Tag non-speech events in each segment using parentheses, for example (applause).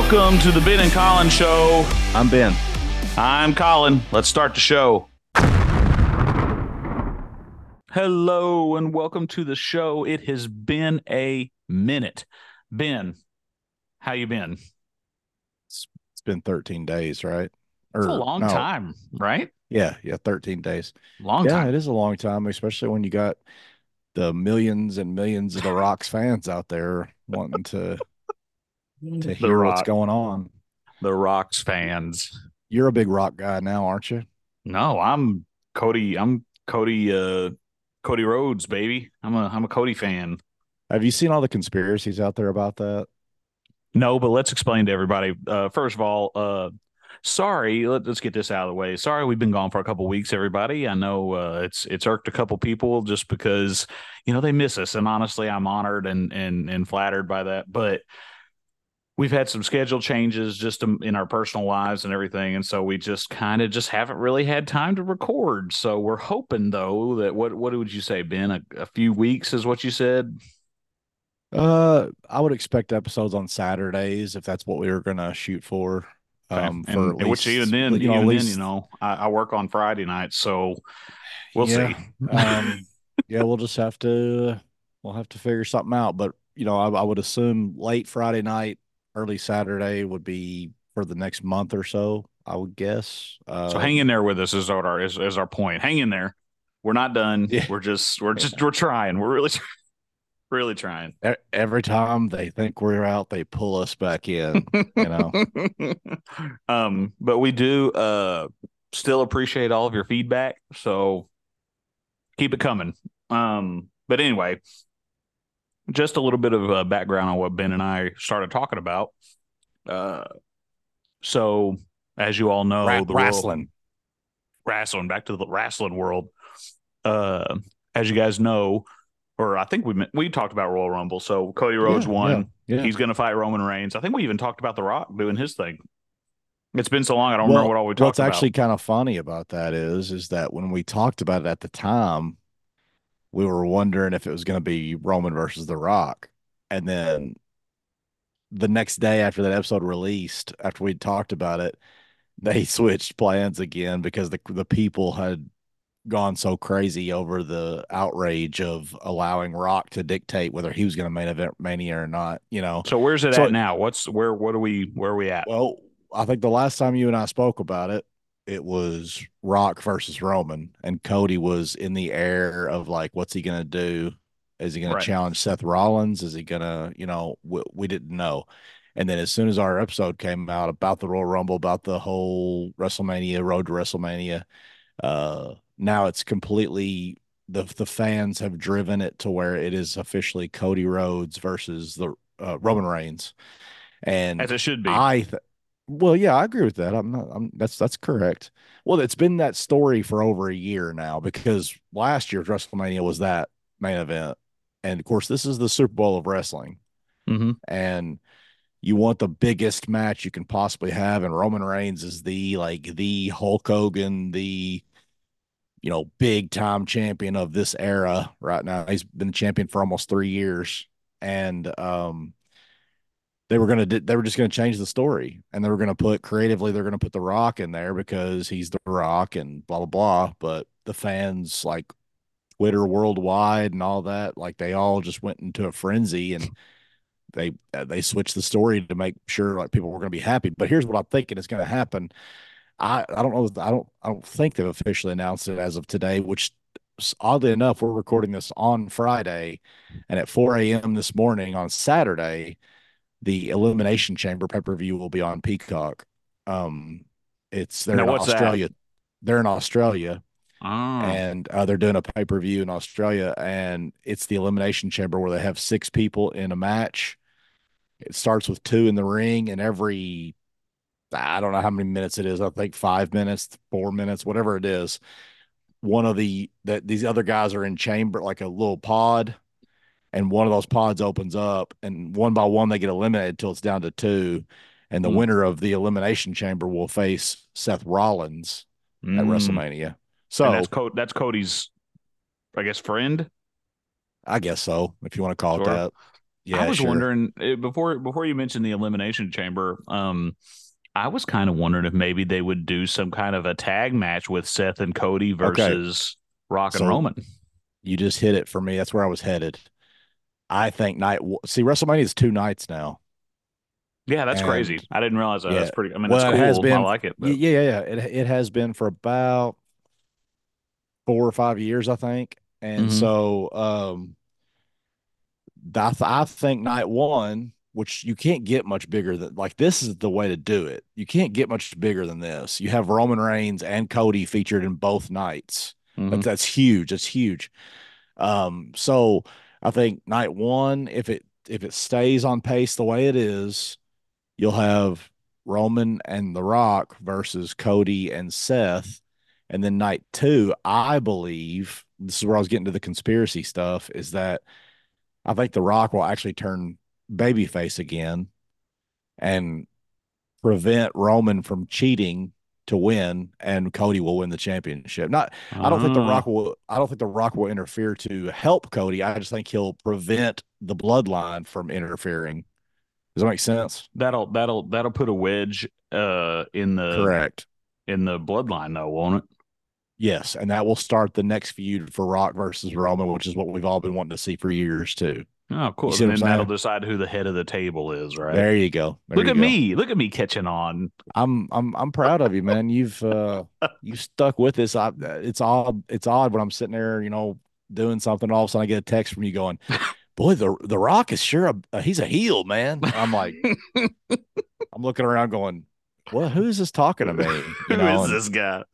Welcome to the Ben and Colin Show. I'm Ben. I'm Colin. Let's start the show. Hello and welcome to the show. It has been a minute. Ben, how you been? It's been 13 days, right? It's a long no. time, right? Yeah, yeah, 13 days. Long yeah, time. it is a long time, especially when you got the millions and millions of the Rocks fans out there wanting to to hear what's going on. The Rocks fans. You're a big rock guy now, aren't you? No, I'm Cody. I'm Cody uh Cody Rhodes, baby. I'm a I'm a Cody fan. Have you seen all the conspiracies out there about that? No, but let's explain to everybody. Uh, first of all, uh, sorry. Let, us get this out of the way. Sorry, we've been gone for a couple weeks, everybody. I know uh, it's it's irked a couple people just because you know they miss us, and honestly, I'm honored and and and flattered by that. But we've had some schedule changes just in our personal lives and everything and so we just kind of just haven't really had time to record. So we're hoping though that what what would you say ben? A, a few weeks is what you said? Uh i would expect episodes on saturdays if that's what we were gonna shoot for okay. um for and, least, which even then you know, even least, then you know I, I, work on friday nights so we'll yeah, see um (laughs) yeah we'll just have to we'll have to figure something out but you know I, I would assume late friday night early Saturday would be for the next month or so, I would guess. Uh, so hang in there with us is our is, is our point. Hang in there. We're not done. Yeah. We're just we're just we're trying. We're really (laughs) really trying. Every time they think we're out, they pull us back in. you know. (laughs) um, but we do uh still appreciate all of your feedback. So keep it coming. Um, but anyway, just a little bit of a background on what Ben and I started talking about. Uh, so, as you all know, Ra- the wrestling, world, wrestling, back to the wrestling world. Uh, as you guys know, or I think we we talked about Royal Rumble. So Cody Rhodes yeah, won. Yeah, yeah. He's going to fight Roman Reigns. I think we even talked about The Rock doing his thing. It's been so long, I don't well, remember what all we talked what's about. What's actually kind of funny about that is, is that when we talked about it at the time, we were wondering if it was going to be Roman versus The Rock. And then the next day after that episode released, after we'd talked about it, they (laughs) switched plans again because the the people had gone so crazy over the outrage of allowing Rock to dictate whether he was going to main event Mania or not. You know. So where's it so, at now? What's where? What are we? Where are we at? Well, I think the last time you and I spoke about it, it was Rock versus Roman, and Cody was in the air of like, what's he gonna do? Is he gonna right. challenge Seth Rollins? Is he gonna, you know, we, we didn't know. And then as soon as our episode came out about the Royal Rumble, about the whole WrestleMania road to WrestleMania, uh, now it's completely the the fans have driven it to where it is officially Cody Rhodes versus the uh, Roman Reigns, and as it should be. I th- well, yeah, I agree with that. I'm not. I'm that's that's correct. Well, it's been that story for over a year now because last year's WrestleMania was that main event, and of course, this is the Super Bowl of wrestling, mm-hmm. and you want the biggest match you can possibly have, and Roman Reigns is the like the Hulk Hogan, the you know big time champion of this era right now. He's been champion for almost three years, and um they were to they were just to change the story and they were to put creatively they're to put the rock in there because he's the rock and blah blah blah. But the fans like twitter worldwide and all that like they all just went into a frenzy and they uh, they switched the story to make sure like people were to be happy. But here's what i'm thinking is to happen. I i don't know i don't i don't think they've officially announced it as of today which oddly enough we're recording this on friday and at 4 a.m this morning on saturday the Elimination Chamber pay per view will be on Peacock. Um, it's they're now, in Australia. That? They're in Australia, oh. and uh, they're doing a pay per view in Australia, and it's the Elimination Chamber where they have six people in a match. It starts with two in the ring, and every I don't know how many minutes it is. I think five minutes, four minutes, whatever it is. One of the that these other guys are in chamber like a little pod and one of those pods opens up, and one by one they get eliminated until it's down to two, and the mm. winner of the elimination chamber will face Seth Rollins mm. at WrestleMania. So and that's Co- that's Cody's, I guess, friend. I guess so, if you want to call sure. it that. Yeah, I was sure. wondering eh, before before you mentioned the elimination chamber. Um, I was kind of wondering if maybe they would do some kind of a tag match with Seth and Cody versus Rock and So- Roman. You just hit it for me. That's where I was headed. I think night. See, WrestleMania is two nights now. Yeah, that's And- crazy. I didn't realize that. yeah. That's pretty. I mean, Well, that's it cool. has I like it. Yeah, But, yeah, yeah. It it has been for about four or five years, I think. And Mhm. so, um, I, th- I think night one, which you can't get much bigger than like this is the way to do it. You can't get much bigger than this. You have Roman Reigns and Cody featured in both nights. Mhm. That's that's huge. That's huge. Um, so I think night one, if it if it stays on pace the way it is, you'll have Roman and The Rock versus Cody and Seth. And then night two, I believe this is where I was getting to the conspiracy stuff, is that I think The Rock will actually turn babyface again and prevent Roman from cheating to win, and Cody will win the championship. Not I don't think The Ah. Rock will. I don't think The Rock will interfere to help Cody. I just think he'll prevent the bloodline from interfering. Does that make sense? that'll that'll that'll put a wedge uh in the Correct. in the bloodline though, won't it? Yes, and that will start the next feud for Rock versus Roman, which is what we've all been wanting to see for years too. Oh, cool. And then that'll decide who the head of the table is, right? There you go. There Look you at go. me. Look at me catching on. I'm I'm I'm proud of you, man. You've uh (laughs) you stuck with this. I it's odd it's odd when I'm sitting there, you know, doing something. All of a sudden, I get a text from you going, (laughs) "Boy, the the Rock is sure a, he's a heel, man." I'm like, (laughs) I'm looking around, going, "Well, who is this talking to me?" You know, is and this guy?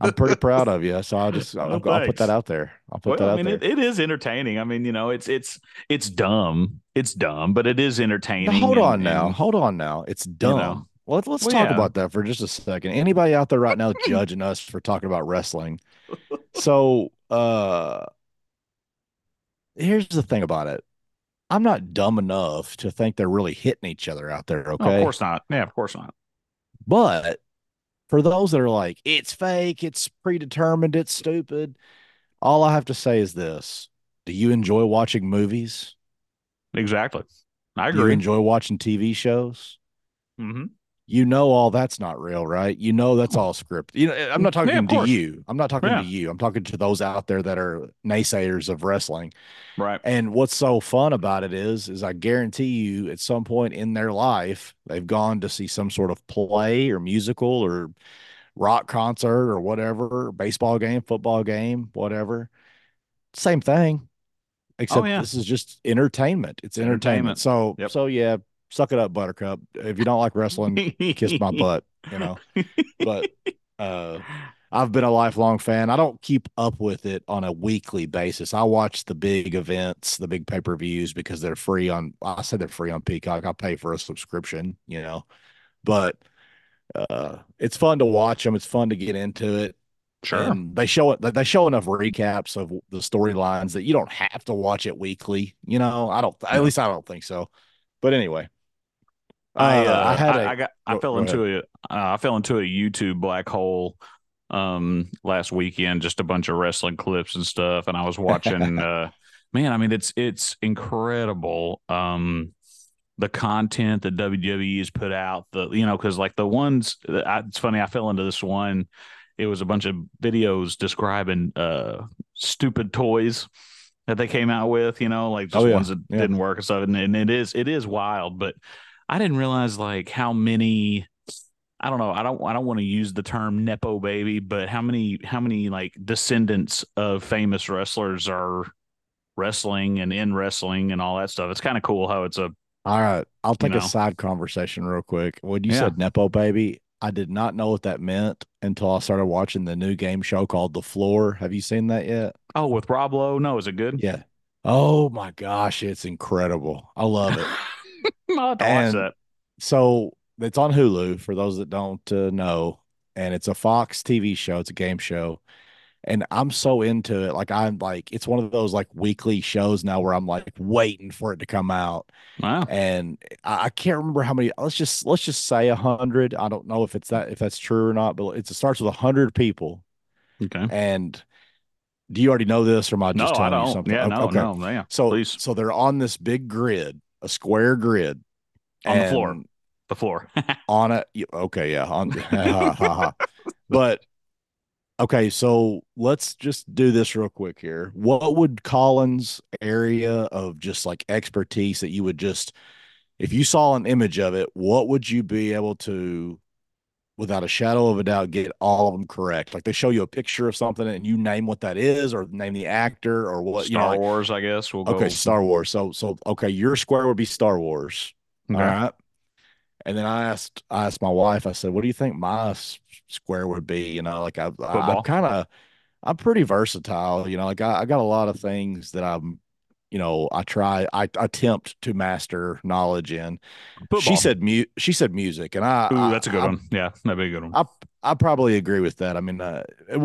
I'm pretty (laughs) proud of you. So I'll just I'll, I'll put that out there. I'll put Well, that I out mean, there. it, it is entertaining. I mean, you know, it's it's it's dumb. It's dumb, but it is entertaining. Now, hold and- on now. and- Hold on now. It's dumb. know. Well, let's, let's Well, talk yeah. about that for just a second. Anybody out there right now (laughs) judging us for talking about wrestling? So, uh, here's the thing about it. I'm not dumb enough to think they're really hitting each other out there. Okay. of course not. Yeah, of course not. But for those that are like, it's fake, it's predetermined, it's stupid, all I have to say is this Do you enjoy watching movies? Exactly. I Do you agree. enjoy watching TV shows? hmm you know all that's not real, right? You know that's all script. You know, eh, I'm not talking Yeah, to course. you. I'm not talking Yeah. to you. I'm talking to those out there that are naysayers of wrestling. Right. And what's so fun about it is, is I guarantee you, at some point in their life, they've gone to see some sort of play or musical or rock concert or whatever, baseball game, football game, whatever. Same thing, oh, except Oh, yeah. this is just entertainment. It's entertainment. Entertainment. So, Yep. so yeah, suck it up, Buttercup. If you don't like wrestling, kiss my (laughs) butt, you know. But uh I've been a lifelong fan. I don't keep up with it on a weekly basis. I watch the big events, the big pay-per-views because they're free on I said they're free on Peacock. I pay for a subscription, you know. But uh it's fun to watch them. It's fun to get into it. Sure. And they show it they show enough recaps of the storylines that you don't have to watch it weekly. You know, I don't at least I don't think so. But anyway. I, uh, uh, I had I a- I got I go- fell go ahead. into a uh, I fell into a YouTube black hole um last weekend just a bunch of wrestling clips and stuff and I was watching (laughs) uh man I mean it's it's incredible um the content that WWE has put out the you know cuz like the ones I, it's funny I fell into this one it was a bunch of videos describing uh stupid toys that they came out with you know like just Oh, yeah. ones that Yeah. didn't work and stuff and, and it is it is wild but I didn't realize like how many I don't know, I don't I don't want to use the term nepo baby, but how many how many like descendants of famous wrestlers are wrestling and in wrestling and all that stuff. It's kind of cool how it's a All right. I'll take know. a side conversation real quick. When you Yeah. said Nepo baby, I did not know what that meant until I started watching the new game show called The Floor. Have you seen that yet? oh with Rob Lowe. No, is it good? Yeah. Oh my gosh, it's incredible. I love it. (laughs) I'll have to watch And- that. so it's on Hulu for those that don't uh, know, and it's a Fox TV show. It's a game show, and I'm so into it. Like I'm like, it's one of those like weekly shows now where I'm like waiting for it to come out. Wow. and I, I can't remember how many. Let's just let's just say a hundred. I don't know if it's that if that's true or not, but it's, it starts with a hundred people. Okay. And do you already know this, or am I just I telling you don't. something? Yeah, O- no, no, yeah. So please. so they're on this big grid, a square grid on the floor. The floor. (laughs) on it. Okay, yeah. On, (laughs) but okay, so let's just do this real quick here. What would Colin's area of just like expertise that you would just if you saw an image of it, what would you be able to, without a shadow of a doubt, get all of them correct? Like they show you a picture of something and you name what that is, or name the actor, or what. Star you know, like, Wars, I guess. We'll okay, go. Star Wars. So, so okay, your square would be Star Wars. Okay. All right. And then I asked, I asked my wife. I said, "What do you think my square would be?" You know, like I, I I'm kind of, I'm pretty versatile. You know, like I, I got a lot of things that I'm you know, I try, I, attempt to master knowledge in. Football. She said mu- she said music, and I. Ooh, that's a good I, one. Yeah, that'd be a good one. I I probably agree with that. I mean, uh,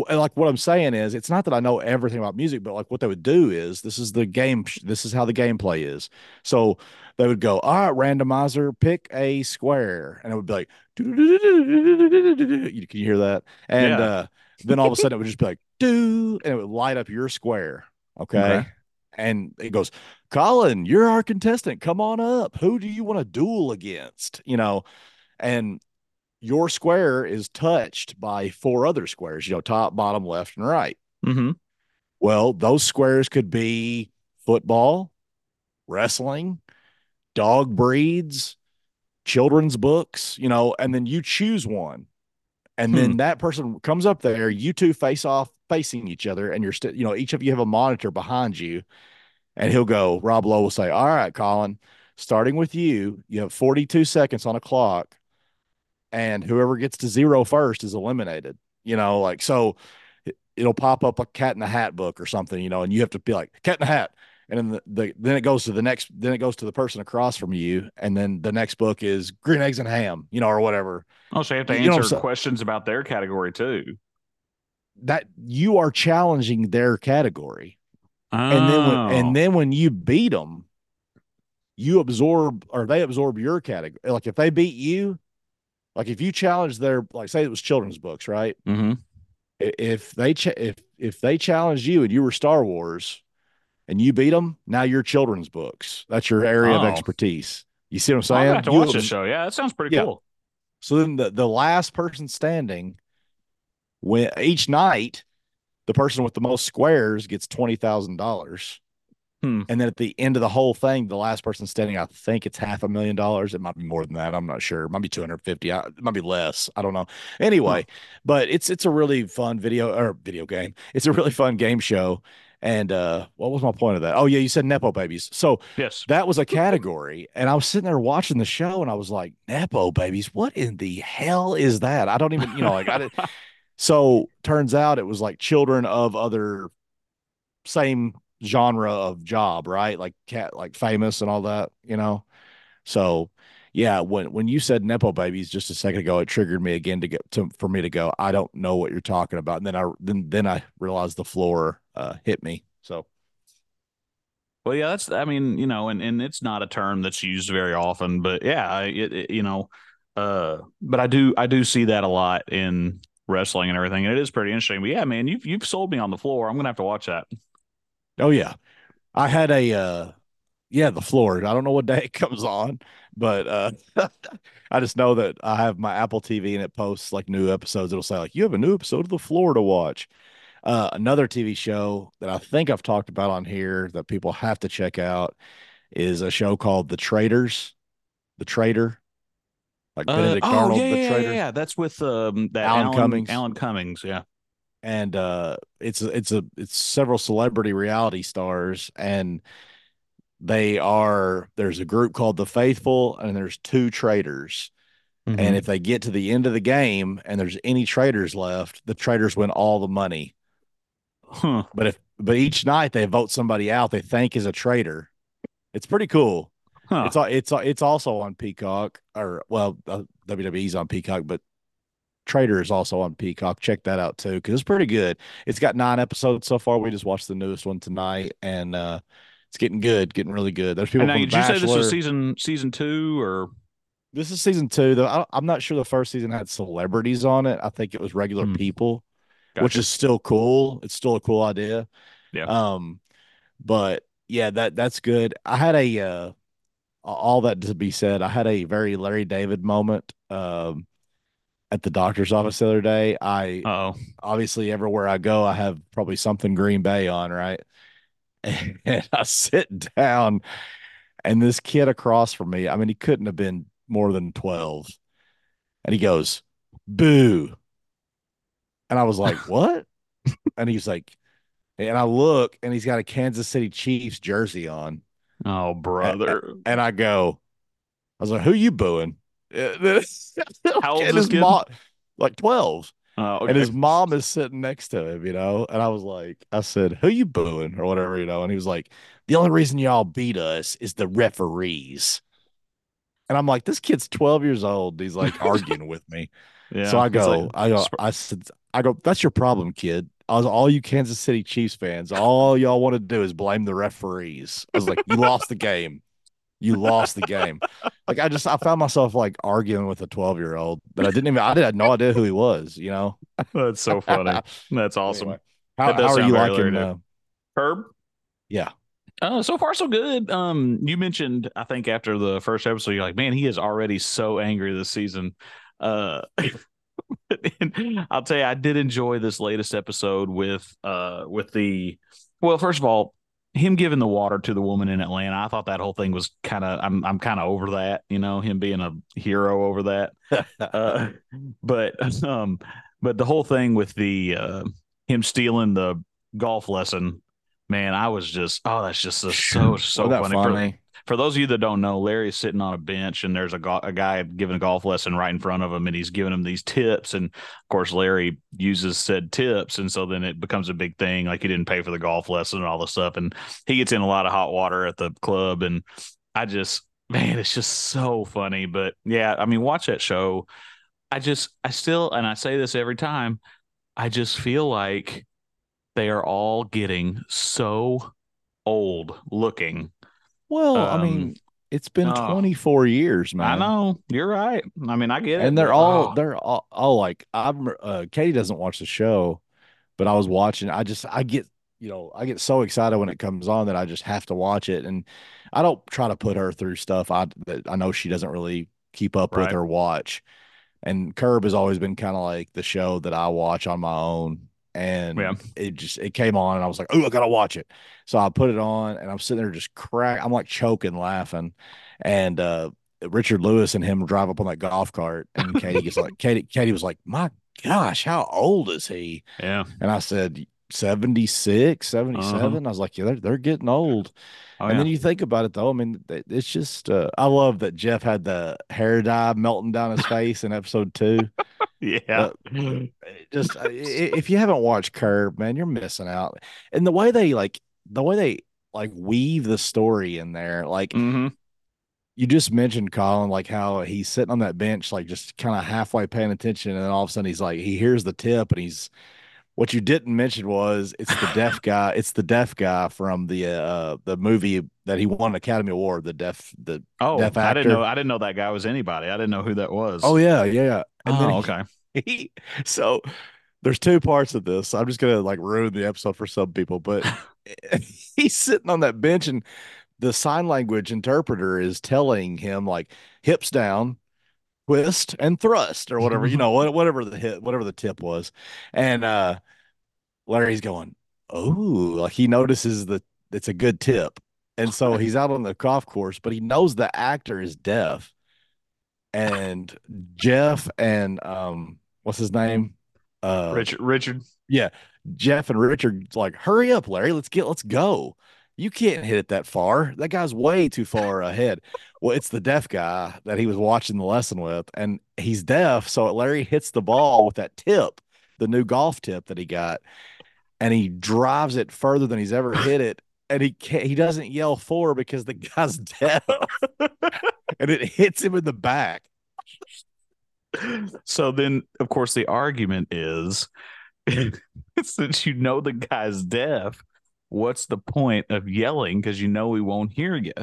like what I'm saying is, it's not that I know everything about music, but like what they would do is, this is the game. This is how the gameplay is. So they would go, all right, randomizer, pick a square, and it would be like, can you hear that? And yeah. uh, then all of a sudden it would just be like, do, and it would light up your square. okay. okay and he goes, Colin, you're our contestant. Come on up. Who do you want to duel against? You know, and your square is touched by four other squares, you know, top, bottom, left, and right. Mm-hmm. Well, those squares could be football, wrestling, dog breeds, children's books, you know, and then you choose one. And hmm. then that person comes up there, you two face off facing each other, and you're still, you know, each of you have a monitor behind you. And he'll go, Rob Lowe will say, All right, Colin, starting with you, you have 42 seconds on a clock, and whoever gets to zero first is eliminated. You know, like so it'll pop up a cat in the hat book or something, you know, and you have to be like, cat in the hat. And then the, the then it goes to the next, then it goes to the person across from you, and then the next book is green eggs and ham, you know, or whatever. Oh, so you have to you answer questions about their category too that you are challenging their category. Oh. And then when, and oh. then when you beat them, you absorb or they absorb your category. Like if they beat you, like if you challenge their like say it was children's books, right? Mm-hmm. If they ch- if if they challenged you and you were Star Wars and you beat them, now you're children's books. That's your area oh. of expertise. You see what I'm saying? I have to watch the show. Yeah, that sounds pretty yeah. cool. So then the, the last person standing when each night the person with the most squares gets twenty thousand dollars. Hmm. And then at the end of the whole thing, the last person standing, I think it's half a million dollars. It might be more than that. I'm not sure. It might be 250. It might be less. I don't know. Anyway, but it's it's a really fun video or video game. It's a really fun game show. And uh, what was my point of that? Oh yeah, you said nepo babies. So yes, that was a category. And I was sitting there watching the show, and I was like, nepo babies. What in the hell is that? I don't even, you know, like I did. (laughs) So turns out it was like children of other same genre of job, right? Like cat, like famous and all that, you know. So yeah, when when you said nepo babies just a second ago, it triggered me again to get to for me to go. I don't know what you're talking about, and then I then then I realized the floor uh, hit me. So. Well, yeah, that's. I mean, you know, and and it's not a term that's used very often, but yeah, it, it, you know, uh, but I do I do see that a lot in wrestling and everything. And it is pretty interesting. But yeah, man, you've you've sold me on the floor. I'm gonna have to watch that. Oh yeah. I had a uh yeah, the floor. I don't know what day it (laughs) comes on, but uh (laughs) I just know that I have my Apple TV and it posts like new episodes. It'll say like you have a new episode of the floor to watch. Uh another TV show that I think I've talked about on here that people have to check out is a show called The Traitors. The Traitor like uh, Benedict oh, Arnold, yeah, the traitor. Yeah, yeah, that's with um, that Alan, Alan Cummings. Alan Cummings, yeah. And uh, it's it's a it's several celebrity reality stars, and they are there's a group called the Faithful, and there's two traitors. Mm-hmm. And if they get to the end of the game and there's any traitors left, the traitors win all the money. Huh. But if but each night they vote somebody out they think is a traitor. It's pretty cool. Huh. It's it's it's also on Peacock or well uh, WWE's on Peacock, but Traitor is also on Peacock. Check that out too because it's pretty good. It's got nine episodes so far. We just watched the newest one tonight, and uh, it's getting good, getting really good. There's people. now, did Bachelor. you say this was season season two or? This is season two. Though I, am not sure the first season had celebrities on it. I think it was regular mm. people, gotcha. which is still cool. It's still a cool idea. Yeah. Um, but yeah, that that's good. I had a uh, all that to be said, I had a very Larry David moment um, at the doctor's office the other day. I oh obviously everywhere I go, I have probably something Green Bay on, right? (laughs) And I sit down, and this kid across from me, I mean, he couldn't have been more than 12. And he goes, Boo. And I was like, (laughs) What? and he's like, and I look, and he's got a Kansas City Chiefs jersey on. Oh, brother. And I go, I was like, who you booing? (laughs) How old is his mom? Like 12. Oh, okay. And his mom is sitting next to him, you know? And I was like, I said, who you booing or whatever, you know? And he was like, the only reason y'all beat us is the referees. And I'm like, this kid's 12 years old. He's like arguing with me. (laughs) Yeah, so I go, like, I go, I said, I go, that's your problem, kid. I was all you Kansas City Chiefs fans, all y'all want to do is blame the referees. I was like, you lost the game. You lost the game. Like I just I found myself like arguing with a 12 year old that I didn't even I did had no idea who he was, you know. (laughs) That's so funny. That's (laughs) awesome. Anyway, how, how are you liking uh, Herb? Yeah. Uh, so far so good. Um, you mentioned I think after the first episode, you're like, man, he is already so angry this season. Uh, (laughs) I'll tell you, I did enjoy this latest episode with uh with the well, first of all, him giving the water to the woman in Atlanta. I thought that whole thing was kind of I'm I'm kind of over that, you know, him being a hero over that. (laughs) uh, but um but the whole thing with the uh him stealing the golf lesson, man, I was just oh that's just so so, so funny. funny for those of you that don't know, Larry's sitting on a bench and there's a, go- a guy giving a golf lesson right in front of him and he's giving him these tips. And of course, Larry uses said tips. And so then it becomes a big thing. Like he didn't pay for the golf lesson and all this stuff. And he gets in a lot of hot water at the club. And I just, man, it's just so funny. But yeah, I mean, watch that show. I just, I still, and I say this every time, I just feel like they are all getting so old looking well, um, I mean, it's been oh, 24 years, man. I know. You're right. I mean, I get it. And they're all oh. they're all, all like I'm uh Katie doesn't watch the show, but I was watching. I just I get, you know, I get so excited when it comes on that I just have to watch it and I don't try to put her through stuff I that I know she doesn't really keep up right. with or watch. And Curb has always been kind of like the show that I watch on my own and yeah. it just it came on and I was like, oh, I gotta watch it. So I put it on and I'm sitting there just crack. I'm like choking laughing, and uh, Richard Lewis and him drive up on that golf cart, and Katie gets like, (laughs) Katie, Katie was like, my gosh, how old is he? Yeah, and I said. 76 77 uh-huh. i was like yeah they're, they're getting old oh, and yeah. then you think about it though i mean it's just uh, i love that jeff had the hair dye melting down his (laughs) face in episode two yeah. (laughs) just if you haven't watched Curb, man, you're missing out. And the way they like the way they like weave the story in there, like mm-hmm. you just mentioned Colin, like how he's sitting on that bench, like just kind of halfway paying attention, and then all of a sudden he's like, he hears the tip, and he's what you didn't mention was it's the deaf (laughs) guy. It's the deaf guy from the uh the movie that he won an Academy Award. The deaf the oh deaf I didn't know I didn't know that guy was anybody. I didn't know who that was. Oh yeah, yeah, yeah. And oh, okay. (laughs) He, so there's two parts of this. I'm just gonna like ruin the episode for some people, but (laughs) he's sitting on that bench and the sign language interpreter is telling him like hips down, twist and thrust or whatever, you know, whatever the hit, whatever the tip was. And uh Larry's going, Oh, like he notices that it's a good tip. And so he's out on the golf course, but he knows the actor is deaf. And Jeff and um what's his name? Uh Richard Richard. Yeah. Jeff and Richard like, hurry up, Larry, let's get let's go. You can't hit it that far. That guy's way too far ahead. Well, it's the deaf guy that he was watching the lesson with, and he's deaf. So Larry hits the ball with that tip, the new golf tip that he got, and he drives it further than he's ever hit it. And he can't, he doesn't yell for because the (laughs) guy's deaf, and it hits him in the back. So then, of course, the argument is (laughs) since you know the guy's deaf, what's the point of yelling because you know we won't hear you?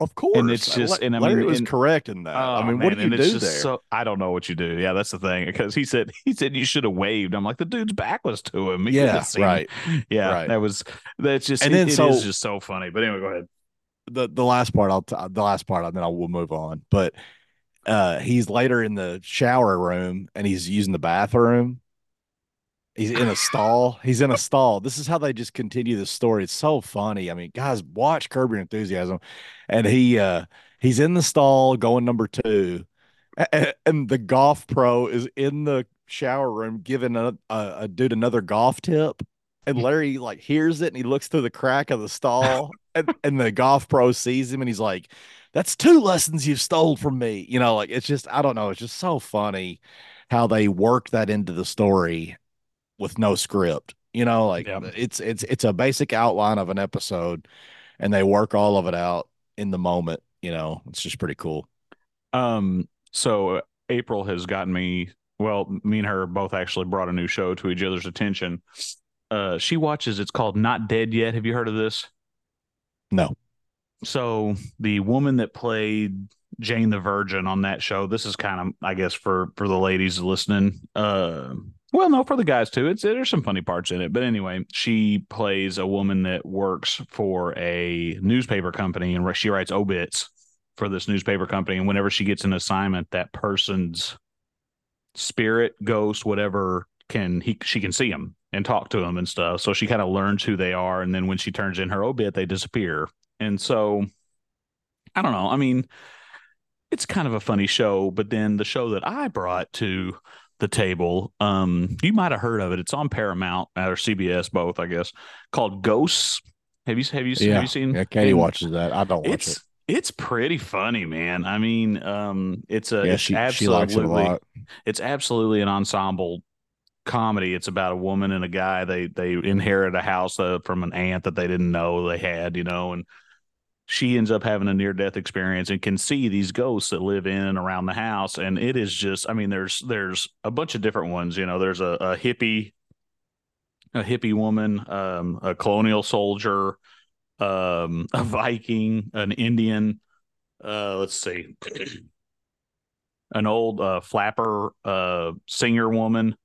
Of course, and it's just and I Larry mean, was and, correct in that. Oh, I mean, man, what do you do there? So, I don't know what you do. Yeah, that's the thing because he said he said you should have waved. I'm like the dude's back was to him. He yeah, right. Yeah, right. that was that's just and then it, so, it is just so funny. But anyway, go ahead. the the last part I'll t- the last part and then I will move on. But uh he's later in the shower room and he's using the bathroom. He's in a stall. He's in a stall. This is how they just continue the story. It's so funny. I mean, guys, watch Curb Your Enthusiasm. And he uh he's in the stall going number two. And, and the golf pro is in the shower room giving a, a, a dude another golf tip. And Larry like hears it and he looks through the crack of the stall (laughs) and, and the golf pro sees him and he's like, That's two lessons you've stole from me. You know, like it's just, I don't know, it's just so funny how they work that into the story with no script. You know, like Yeah. it's it's it's a basic outline of an episode and they work all of it out in the moment. You know, it's just pretty cool. Um, so uh, April has gotten me. Well, me and her both actually brought a new show to each other's attention. Uh, she watches. It's called Not Dead Yet. Have you heard of this? No. So the woman that played Jane the Virgin on that show. This is kind of, I guess, for for the ladies listening. Uh, well, no, for the guys too. It's there's some funny parts in it, but anyway, she plays a woman that works for a newspaper company, and she writes obits for this newspaper company. And whenever she gets an assignment, that person's spirit, ghost, whatever, can he she can see them and talk to them and stuff. So she kind of learns who they are, and then when she turns in her obit, they disappear. And so, I don't know. I mean, it's kind of a funny show, but then the show that I brought to the table, um, you might have heard of it. It's on Paramount or CBS, both, I guess, called Ghosts. Have you have you Yeah. have you seen? Yeah, Katie and watches that. I don't watch It's it. it's pretty funny, man. I mean, um, it's a Yeah, it's she she likes it a absolutely lot. it's absolutely an ensemble comedy. It's about a woman and a guy. They they inherit a house uh, from an aunt that they didn't know they had, you know, and she ends up having a near death experience and can see these ghosts that live in and around the house. And it is just, I mean, there's there's a bunch of different ones. You know, there's a, a hippie, a hippie woman, um, a colonial soldier, um, a Viking, an Indian. Uh, let's see, an old uh, flapper uh, singer woman,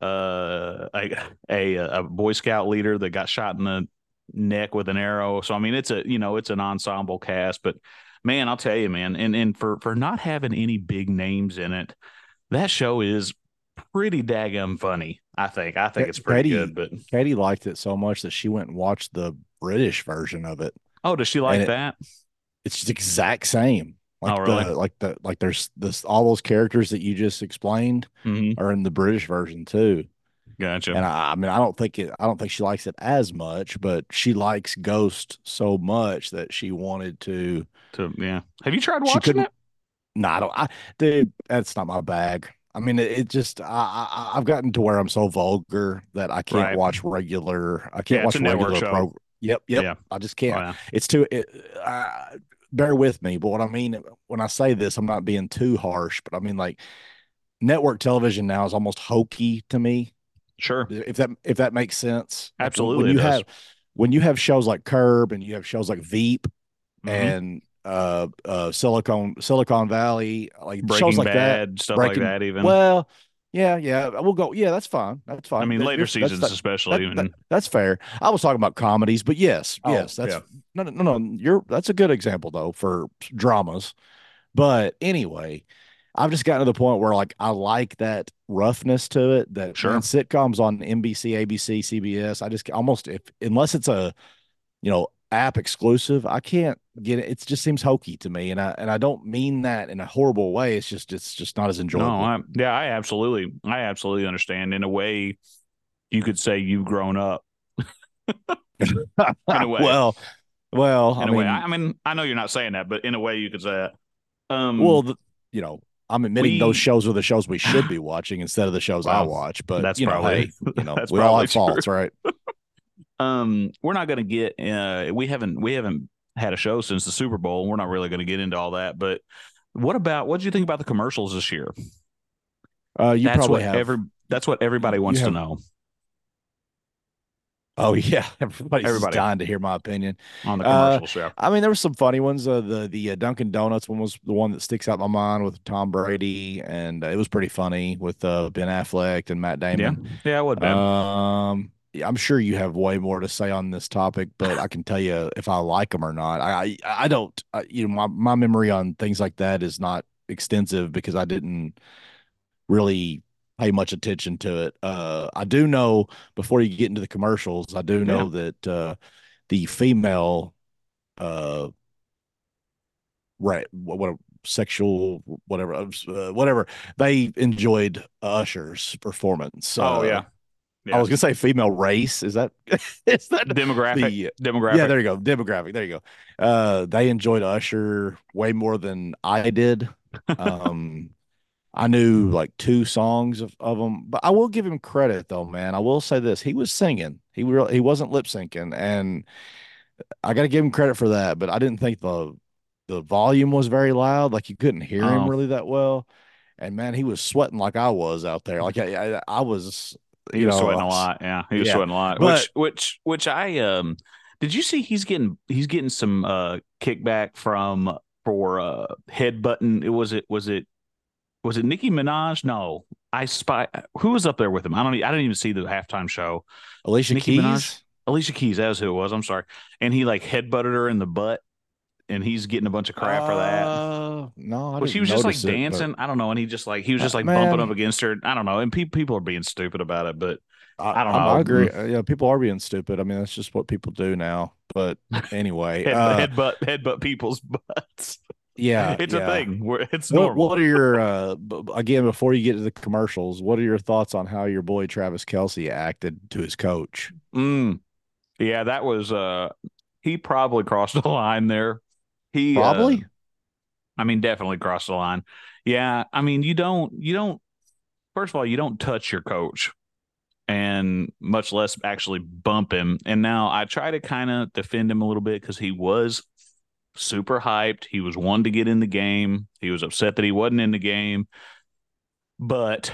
uh, a, a a Boy Scout leader that got shot in the neck with an arrow. So I mean, it's a you know it's an ensemble cast, but man, I'll tell you, man, and and for for not having any big names in it, that show is pretty daggum funny. I think. I think it's pretty Katie- good. But Katie liked it so much that she went and watched the British version of it. oh, does she like it- that? It's the exact same. Like Oh, really? the like the like there's this all those characters that you just explained hmm are in the British version too. Gotcha. And I, I mean, I don't think it. I don't think she likes it as much, but she likes Ghost so much that she wanted to. to yeah. Have you tried watching it? No, I don't. I, dude, that's not my bag. I mean, it, it just. I, I I've gotten to where I'm so vulgar that I can't Right. watch regular. I can't Yeah, watch regular show. Yep, yep. Yeah. I just Oh, can't. yeah. It's too. It, uh, bear with me, but what I mean when I say this, I'm not being too harsh, but I mean like network television now is almost hokey to me. Sure. If that if that makes sense. Absolutely When you have when you have shows like Curb and you have shows like Veep Mhm. and uh uh Silicon Silicon Valley, like Breaking shows like Bad, that. stuff Breaking- like that. Even Well, yeah, yeah, we'll go. Yeah, that's fine. That's fine. I mean, later that's- that's- seasons, that- especially. that- that- that's fair. I was talking about comedies, but yes, Oh, yes, that's yeah. no, no, no, no. You're that's a good example though for dramas. But anyway, I've just gotten to the point where like I like that roughness to it. That Sure. man, sitcoms on NBC, ABC, CBS. I just almost if unless it's a you know app exclusive, I can't get it. It just seems hokey to me, and I and I don't mean that in a horrible way. It's just it's just not as enjoyable. No, I, yeah, I absolutely, I absolutely understand. In a way, you could say you've grown up. (laughs) in a way. well, well, In I a mean, way, I, I mean, I know you're not saying that, but in a way, you could say that. Um, Well, the, you know, I'm admitting we- those shows are the shows we should be (sighs) watching instead of the shows I watch. But that's you know, probably- hey, you know, (laughs) that's we all have faults, right? (laughs) um, we're not going to get. Uh, we haven't, we haven't had a show since the Super Bowl. We're not really going to get into all that. But what about what do you think about the commercials this year? Uh, you that's probably what have. every. That's what everybody wants have- to know oh yeah, (laughs) everybody's Everybody. dying to hear my opinion. on the Uh, commercial show. I mean, there were some funny ones. Uh, the the uh, Dunkin' Donuts one was the one that sticks out in my mind with Tom Brady, and uh, it was pretty funny with uh, Ben Affleck and Matt Damon. yeah, yeah, it would bad. Um, I'm sure you have way more to say on this topic, but I can tell you if I like them or not. I I, I don't. I, you know, my my memory on things like that is not extensive because I didn't really pay much attention to it. Uh, I do know before you get into the commercials, I do know yeah. that uh, the female, uh, right, what, what sexual whatever, uh, whatever they enjoyed Usher's performance. Oh yeah. Yeah. I was gonna say female race. Is that (laughs) is that demographic? The, demographic. Yeah, there you go. Demographic. There you go. Uh, they enjoyed Usher way more than I did. (laughs) Um, I knew like two songs of, of them, but I will give him credit though, man. I will say this: he was singing. He really he wasn't lip syncing, and I got to give him credit for that. But I didn't think the the volume was very loud; like you couldn't hear oh. him really that well. And man, he was sweating like I was out there. Like I, I, I was. He was know, sweating a lot. Yeah, he was yeah. sweating a lot. But, which, which, which I um. Did you see he's getting he's getting some uh kickback from for uh headbutting? It was it was it was it Nicki Minaj? No, I spy. Who was up there with him? I don't. I didn't even see the halftime show. Alicia Nicki Keys. Minaj? Alicia Keys. That was who it was. I'm sorry. And he like headbutted her in the butt, and he's getting a bunch of crap uh, for that. Uh, no, I well, she was just like it, dancing. But... I don't know, and he just like he was just like Man. bumping up against her. I don't know, and pe- people are being stupid about it, but. I, don't know. I agree. Mm. Yeah, people are being stupid. I mean, that's just what people do now. But (laughs) anyway, head, uh, headbutt headbutt people's butts. Yeah, it's yeah. a thing. It's what, what, are your (laughs) uh, again before you get to the commercials? What are your thoughts on how your boy Travis Kelce acted to his coach? Mm. Yeah, that was uh, he probably crossed the (laughs) line there. He probably. Uh, I mean, definitely crossed the line. Yeah, I mean, you don't you don't. First of all, you don't touch your coach, and much less actually bump him. And now I try to kind of defend him a little bit because he was super hyped. He was one to get in the game. He was upset that he wasn't in the game. But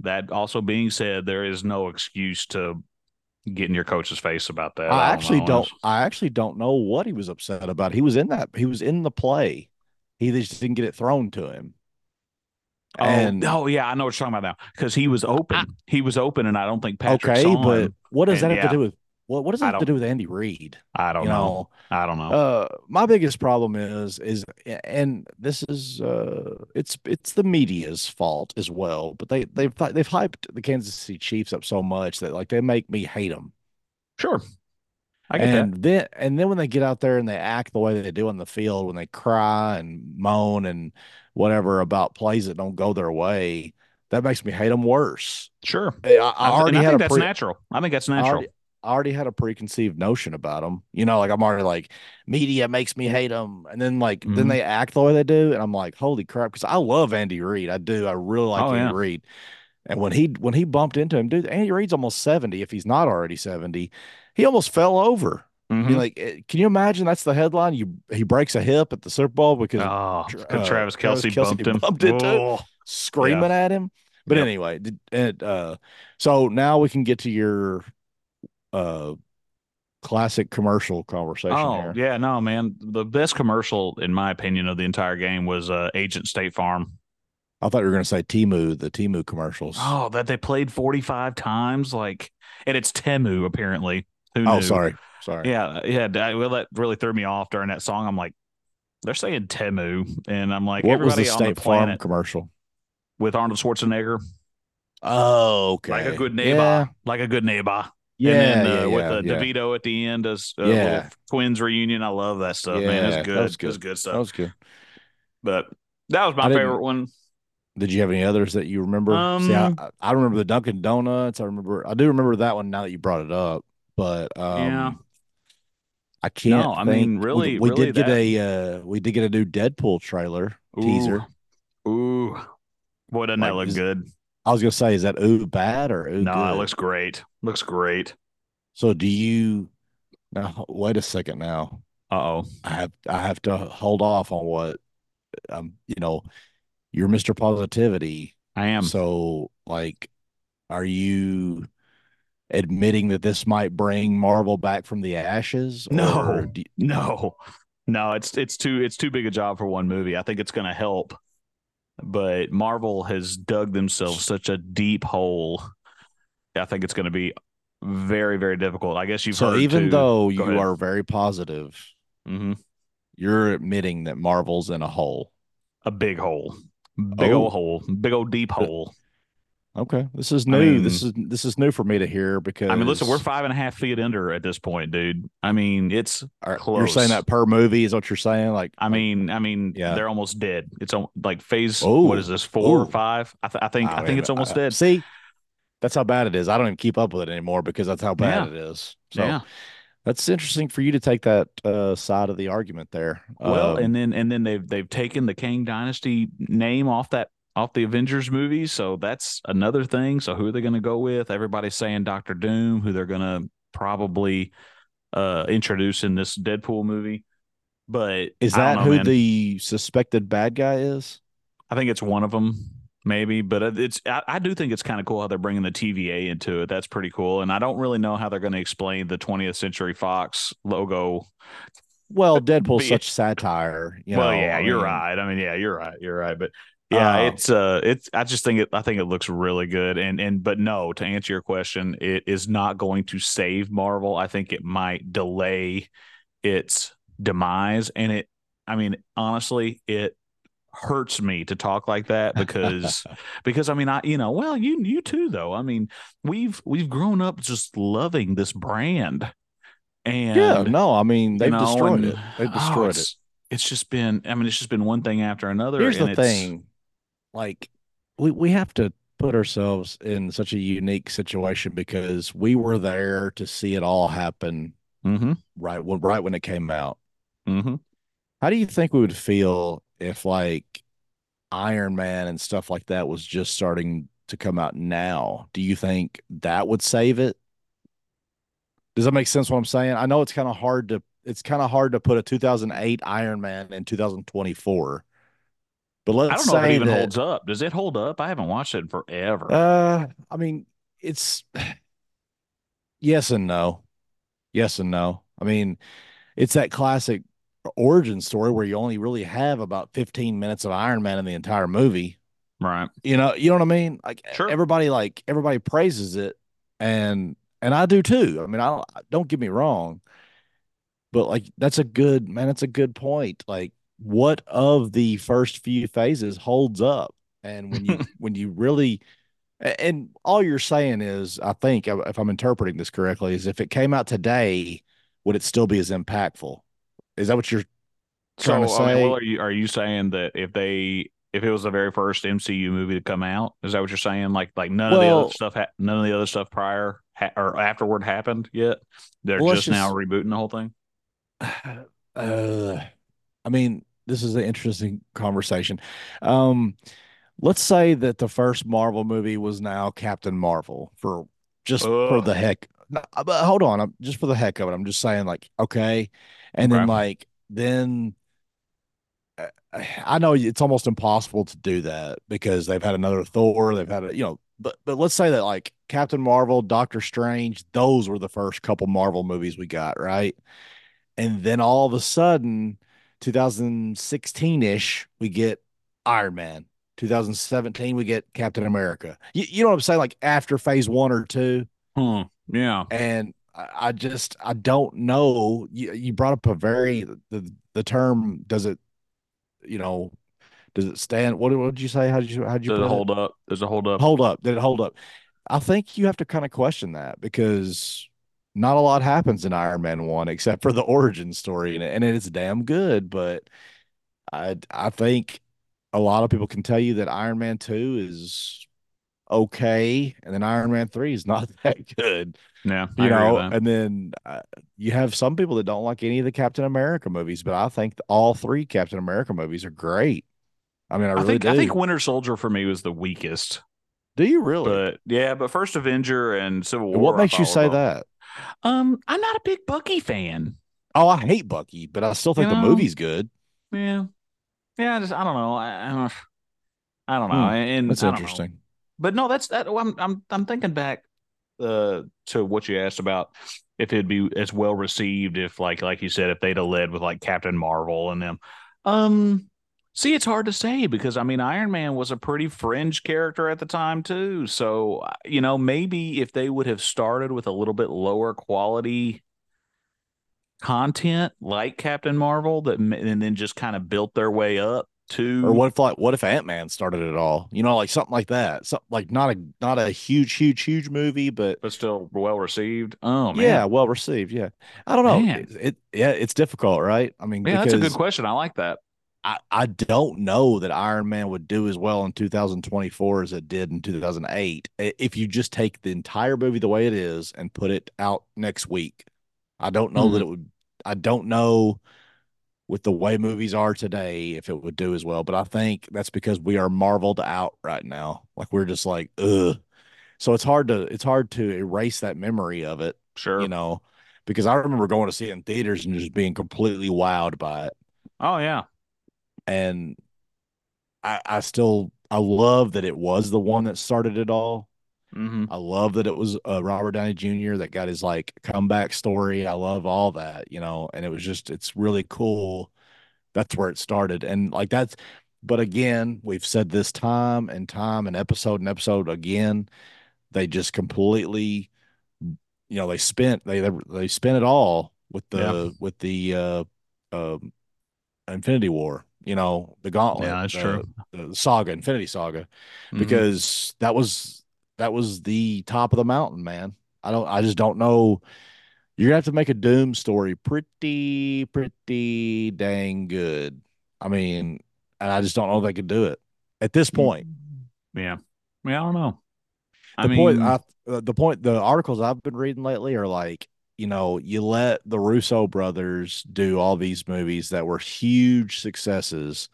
that also being said, there is no excuse to get in your coach's face about that. I, I actually don't, don't I actually don't know what he was upset about. He was in that he was in the play. He just didn't get it thrown to him. Oh, and, oh yeah, I know what you're talking about now because he was open. I, he was open, and I don't think Patrick. Okay, but what does and, that have yeah. to do with what what does that have to do with Andy Reid? I don't you know. know. I don't know. Uh, my biggest problem is is and this is uh it's it's the media's fault as well. But they they've they've hyped the Kansas City Chiefs up so much that like they make me hate them. Sure. I get and that. then and then when they get out there and they act the way they do on the field, when they cry and moan and whatever about plays that don't go their way, that makes me hate them worse. Sure, I, I already I had that's pre- natural. I think that's natural. I already, had a preconceived notion about them. You know, like I'm already like media makes me hate them, and then like mm-hmm. then they act the way they do, and I'm like, holy crap! Because I love Andy Reid, I do. I really like oh, Andy yeah. Reid. And when he when he bumped into him, dude, Andy Reid's almost seventy. If he's not already seventy, he almost fell over. Mm-hmm. I mean, like, eh, can you imagine? That's the headline. You he breaks a hip at the Super Bowl because oh, uh, Travis Kelsey, Kelce bumped him, bumped into oh. screaming yeah. at him. But yep. anyway, it, uh, so now we can get to your uh classic commercial conversation. Oh here. yeah, no man, the best commercial in my opinion of the entire game was uh, Agent State Farm. I thought you were going to say Temu, the Temu commercials. Oh, that they played forty five times, like, and it's Temu apparently. Who oh, sorry, sorry. Yeah, yeah. Well, that really threw me off during that song. I'm like, they're saying Temu, and I'm like, what everybody was the State the Farm commercial with Arnold Schwarzenegger. Oh, okay. Like a good neighbor. Yeah. Like a good neighbor. Yeah, and then, uh, yeah, with the yeah. DeVito at the end as uh, yeah. twins reunion. I love that stuff, yeah, man. It's good. That was good. It's good stuff. That was good. But that was my favorite one. Did you have any others that you remember? Um, See, I, I, remember the Dunkin' Donuts. I remember. I do remember that one now that you brought it up. But um, yeah, I can't. No, I mean, really, we, we really did get a uh, we did get a new Deadpool trailer Ooh. teaser. Ooh, boy, doesn't like, that look good? I was gonna say, is that ooh bad or ooh? No, it looks great. Looks great. So do you now wait a second now. Uh oh. I have I have to hold off on what um you know, you're Mr. Positivity. I am. So like are you admitting that this might bring Marvel back from the ashes? No. You... No. No, it's it's too it's too big a job for one movie. I think it's gonna help. But Marvel has dug themselves such a deep hole. I think it's gonna be very very difficult. I guess you've so even too- though you ahead. are very positive, Mhm. you're admitting that Marvel's in a hole. a big hole, big Oh. old hole, big old deep hole. Okay, this is I new. mean- this is this is new for me to hear because I mean, listen, we're five and a half feet under at this point, dude. I mean, it's. Are- You're saying that per movie is what you're saying? Like, I mean, I mean, Yeah. they're almost dead. It's al- like phase. Oh. what is this? Four Oh. or five? I, th- I think. I mean, think it's almost uh, dead. See, that's how bad it is. I don't even keep up with it anymore because that's how bad Yeah. it is. So yeah. that's interesting for you to take that uh, side of the argument there. Well, Um, and then and then they've they've taken the Kang Dynasty name off that off the Avengers movies, so that's another thing. So who are they going to go with? Everybody's saying Doctor Doom, who they're going to probably uh introduce in this Deadpool movie. But is that know, who man. the suspected bad guy is? I think it's one of them, maybe. But it's I, I do think it's kind of cool how they're bringing the TVA into it. That's pretty cool. And I don't really know how they're going to explain the 20th Century Fox logo. Well, (laughs) Deadpool's such satire. You well, know, yeah, I you're right. I mean, yeah, you're right. You're right. But yeah, Uh, it's uh, it's. I just think it. I think it looks really good. And and but no, to answer your question, it is not going to save Marvel. I think it might delay its demise. And it. I mean, honestly, it hurts me to talk like that (laughs) because because I mean I you know well you you too though I mean we've we've grown up just loving this brand and yeah, no, I mean they've know, destroyed and- it. They've oh, destroyed it. it's, just been. I mean, it's just been one thing after another. Here's and the thing, like we we have to put ourselves in such a unique situation because we were there to see it all happen Mhm, right when right when it came out. mhm. How do you think we would feel if like Iron Man and stuff like that was just starting to come out now? Do you think that would save it? Does that make sense what I'm saying? I know it's kind of hard to it's kind of hard to put a 2008 Iron Man in 2024. But let's I don't know if it even that, holds up. Does it hold up? I haven't watched it in forever. Uh, I mean, it's (sighs) yes and no. Yes and no. I mean, it's that classic origin story where you only really have about 15 minutes of Iron Man in the entire movie. right. You know, you know what I mean? Like Sure. everybody like everybody praises it and and I do too. I mean, I don't don't get me wrong. But like that's a good man, that's a good point. Like what of the first few phases holds up? And when you (laughs) when you really and all you're saying is, I think if I'm interpreting this correctly, is if it came out today, would it still be as impactful? Is that what you're So, trying to I mean, say? well, are you are you saying that if they if it was the very first MCU movie to come out, is that what you're saying? Like like none of the other stuff, ha- none of the other stuff prior ha- or afterward happened yet. They're Well, let's just, now rebooting the whole thing. (sighs) uh I mean, this is an interesting conversation. Um let's say that the first Marvel movie was now Captain Marvel for just for the heck. No, but hold on, I'm just for the heck of it. I'm just saying like, okay. And then Okay. like then uh, I know it's almost impossible to do that because they've had another Thor, they've had a, you know, but but let's say that like Captain Marvel, Doctor Strange, those were the first couple Marvel movies we got, right? And then all of a sudden, 2016-ish, we get Iron Man. 2017, we get Captain America. You, you know what I'm saying? Like after phase one or two. Hmm. Yeah. And I, I just I don't know. You you brought up a very the the term does it, you know, does it stand? What what did you say? How did you how did you put it hold up? Does it hold up? hold up did it hold up i think you have to kind of question that because not a lot happens in iron man 1 except for the origin story and, and it's damn good but i i think a lot of people can tell you that iron man 2 is okay and then iron man 3 is (laughs) not that good Yeah. I you agree know and then uh, you have some people that don't like any of the captain america movies but i think all three captain america movies are great i mean i I really think do I think Winter Soldier for me was the weakest. do you really But yeah, but First Avenger and Civil War. What makes you say were- that Um, I'm not a big Bucky fan. Oh, I hate Bucky, but I still think You the movie's good. Yeah, yeah. I just I don't know. I, I don't. I don't know. Hmm, and That's know. interesting. But no, that's that. I'm I'm I'm thinking back uh to what you asked about if it'd be as well received if like like you said if they'd have led with like Captain Marvel and them. Um, See, it's hard to say because I mean, Iron Man was a pretty fringe character at the time too. So, uh, you know, maybe if they would have started with a little bit lower quality content like Captain Marvel, that and then just kind of built their way up to. Or what if like what if Ant Man started it all? You know, like something like that. Something like not a not a huge, huge, huge movie, but but still well received. Oh man, yeah, well received. Yeah, I don't know. It, it, yeah, it's difficult, right? I mean, yeah, that's a good question. I like that. I, I don't know that Iron Man would do as well in 2024 as it did in 2008 if you just take the entire movie the way it is and put it out next week. I don't know mm-hmm. that it would. I don't know with the way movies are today if it would do as well, but I think that's because we are marveled out right now. Like we're just like ugh. So it's hard to it's hard to erase that memory of it. Sure, you know, because I remember going to see it in theaters and just being completely wowed by it. Oh yeah, and I, I still I love that it was the one that started it all. Mm-hmm. I love that it was uh, Robert Downey Jr. that got his like comeback story. I love all that, you know, and it was just it's really cool. That's where it started, and like that's. But again, we've said this time and time and episode and episode again. They just completely, you know, they spent they they they spent it all with the yeah. with the uh, uh, Infinity War you know, the gauntlet. Yeah, that's the, true. The saga, Infinity Saga, mm-hmm. because that was that was the top of the mountain, man. I don't I just don't know. You're gonna have to make a doom story pretty, pretty dang good. I mean, and I just don't know if they could do it at this point. Yeah. Yeah, I don't know. The I mean, point I the point the articles I've been reading lately are like you know, you let the Russo brothers do all these movies that were huge successes.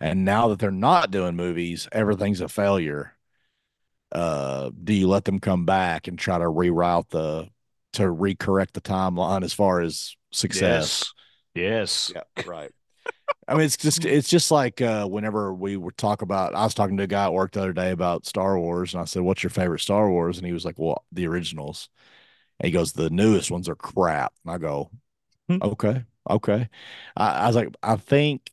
And now that they're not doing movies, everything's a failure. Uh, do you let them come back and try to reroute the to recorrect the timeline as far as success? Yes. yes. Yeah, right. I mean, it's just it's just like uh, whenever we were talk about. I was talking to a guy at work the other day about Star Wars, and I said, "What's your favorite Star Wars?" And he was like, "Well, the originals." And he goes, the newest ones are crap. And I go, hmm. okay, okay. I, I was like, I think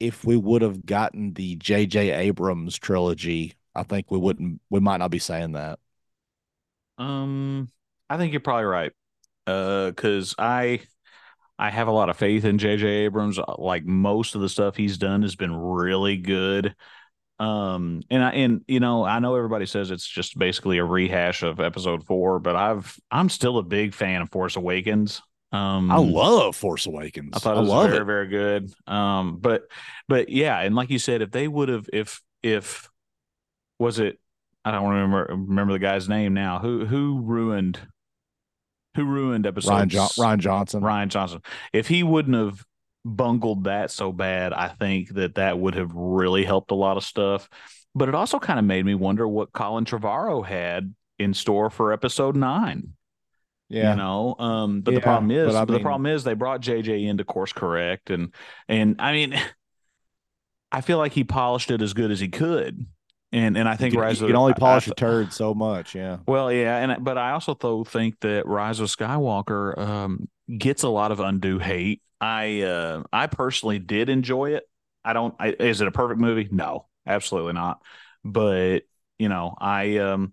if we would have gotten the J.J. Abrams trilogy, I think we wouldn't, we might not be saying that. Um, I think you're probably right. Uh, cause I, I have a lot of faith in J.J. Abrams. Like most of the stuff he's done has been really good. Um, and I and you know, I know everybody says it's just basically a rehash of episode four, but I've I'm still a big fan of Force Awakens. Um, I love Force Awakens. I thought it was very, it. very good. Um, but but yeah, and like you said, if they would have, if if was it, I don't remember remember the guy's name now. Who who ruined who ruined episode Rian, jo- Rian Johnson. Rian Johnson. If he wouldn't have bungled that so bad, I think that that would have really helped a lot of stuff. But it also kind of made me wonder what Colin Trevorrow had in store for episode nine. Yeah. You know, um, but yeah, the problem is, but, mean, the problem is they brought JJ into course correct, and and I mean, (sighs) I feel like he polished it as good as he could, and and I think you Rise you can only polish I, a turd so much, yeah. Well, yeah, and but I also though think that Rise of Skywalker um, gets a lot of undue hate I uh, I personally did enjoy it. I don't. I, is it a perfect movie? No, absolutely not. But you know, I um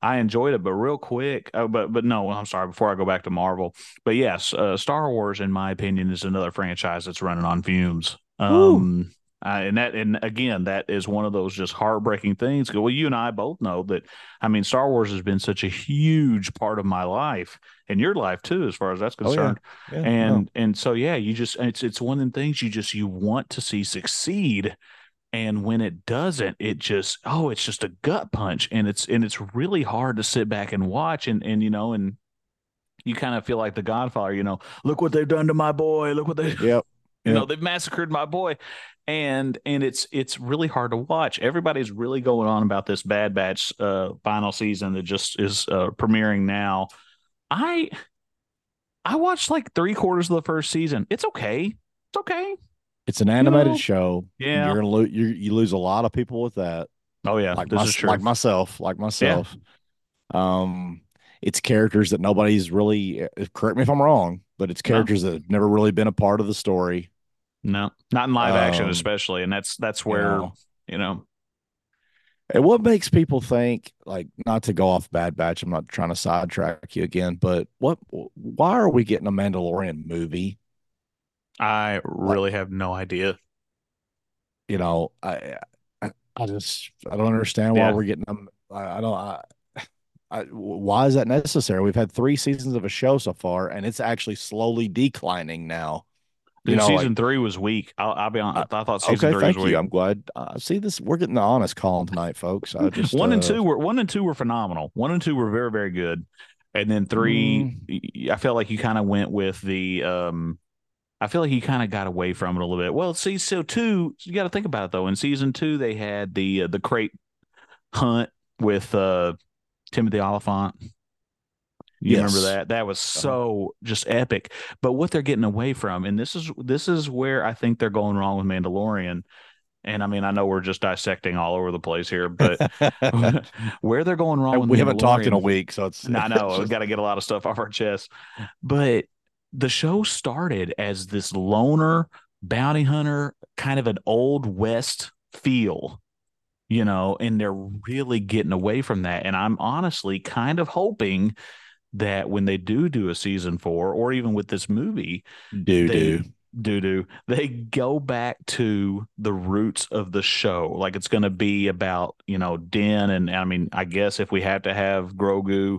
I enjoyed it. But real quick, uh, but but no, I'm sorry. Before I go back to Marvel, but yes, uh, Star Wars, in my opinion, is another franchise that's running on fumes. Um, uh, and that, and again, that is one of those just heartbreaking things. Well, you and I both know that. I mean, Star Wars has been such a huge part of my life and your life too, as far as that's concerned. Oh, yeah. Yeah, and and so yeah, you just it's it's one of the things you just you want to see succeed, and when it doesn't, it just oh, it's just a gut punch, and it's and it's really hard to sit back and watch, and and you know, and you kind of feel like the Godfather, you know, look what they've done to my boy, look what they, yep. (laughs) You know, they've massacred my boy and and it's it's really hard to watch. Everybody's really going on about this Bad Batch uh, final season that just is uh, premiering now. I I watched like three quarters of the first season. It's okay. It's okay. It's an animated you know? show. Yeah, you're gonna lose. You you lose a lot of people with that. Oh yeah, like, my, like myself, like myself. Yeah. Um, it's characters that nobody's really. Uh, correct me if I'm wrong, but it's characters no. that have never really been a part of the story No, not in live um, action, especially, and that's that's where you know, you know. And what makes people think, like, not to go off Bad Batch? I'm not trying to sidetrack you again, but what? Why are we getting a Mandalorian movie? I really like, have no idea. You know, I, I, I just I don't understand why yeah. we're getting them. I, I don't. I, I, why is that necessary? We've had three seasons of a show so far, and it's actually slowly declining now. Dude, you know, season like, three was weak. I'll, I'll, be honest. I thought season okay, three thank was weak. You. I'm glad. Uh, see this. We're getting the honest calling tonight, folks. I just one uh, and two were one and two were phenomenal. One and two were very very good, and then three. Mm. I felt like you kind of went with the. um I feel like he kind of got away from it a little bit. Well, see, so two. You got to think about it though. In season two, they had the uh, the krayt hunt with uh Timothy Olyphant. You yes. remember that? That was uh-huh. so just epic. But what they're getting away from, and this is this is where I think they're going wrong with Mandalorian. And I mean, I know we're just dissecting all over the place here, but (laughs) (laughs) where they're going wrong with we haven't talked in a week, so it's (laughs) I know we've got to get a lot of stuff off our chest. But the show started as this loner bounty hunter, kind of an old west feel you know, and they're really getting away from that. And I'm honestly kind of hoping that when they do do a season four, or even with this movie, do do do do they go back to the roots of the show like it's going to be about you know din and i mean i guess if we had to have grogu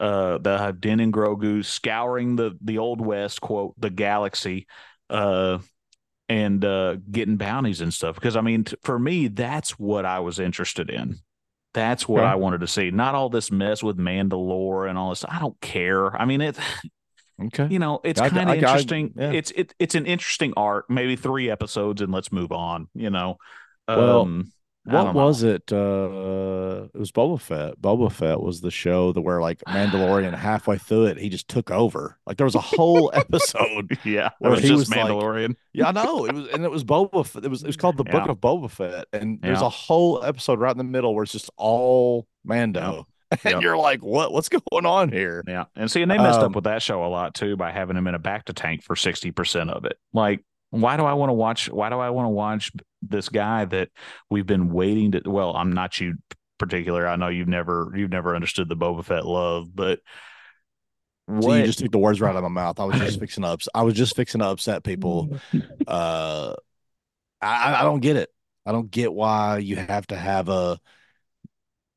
uh they'll have din and grogu scouring the the old west quote the galaxy uh and uh, getting bounties and stuff. Because I mean, t- for me, that's what I was interested in. That's what okay. I wanted to see. Not all this mess with Mandalore and all this. I don't care. I mean, it. (laughs) Okay. You know, it's kind of interesting. I, yeah. It's it, it's an interesting arc. Maybe three episodes, and let's move on. You know. Well, um, what was it? Uh, it was Boba Fett. Boba Fett was the show that where like Mandalorian (sighs) halfway through it, he just took over. Like there was a whole (laughs) episode. yeah, where was he was Mandalorian. Like, yeah, I know. It was and it was Boba. Fett. It was it was called the yeah. Book of Boba Fett, and there's a whole episode right in the middle where it's just all Mando. (laughs) And yep. you're like, what? What's going on here? Yeah, and see, and they messed um, up with that show a lot too by having him in a bacta tank for sixty percent of it. Like, why do I want to watch? Why do I want to watch this guy that we've been waiting to? Well, I'm not you particular. I know you've never you've never understood the Boba Fett love, but what? So you just took the words right out of my mouth. I was just (laughs) fixing up. I was just fixing to upset people. Uh, I, I don't get it. I don't get why you have to have a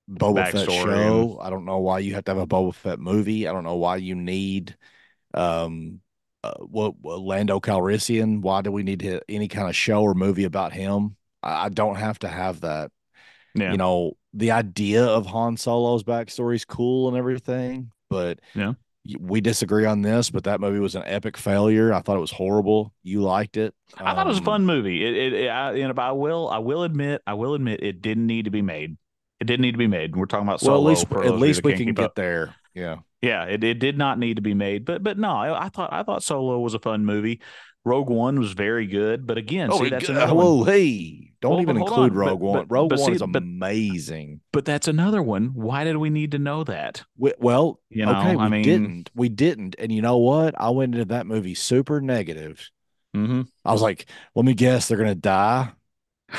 Boba Backstory. Fett show. I don't know why you have to have a Boba Fett movie. I don't know why you need um uh, what, what Lando Calrissian? Why do we need to, any kind of show or movie about him? I, I don't have to have that. Yeah. You know, the idea of Han Solo's backstory is cool and everything, but yeah, we disagree on this. But that movie was an epic failure. I thought it was horrible. You liked it. I thought it was a um, fun movie. It, it, it I, you know, I will, I will admit, I will admit, it didn't need to be made. It didn't need to be made. We're talking about Solo. Well, at least, at least we can get up. there. Yeah. Yeah, it, it did not need to be made, but but no, I, I thought I thought Solo was a fun movie. Rogue One was very good, but again, oh, see, that's another whoa, one. hey, don't even include on. Rogue but, One. But, Rogue but One see, is amazing. But, that's another one. Why did we need to know that? We, well, you know, okay, we I mean, didn't. We didn't. And you know what? I went into that movie super negative. Mm-hmm. I was like, let me guess, they're gonna die.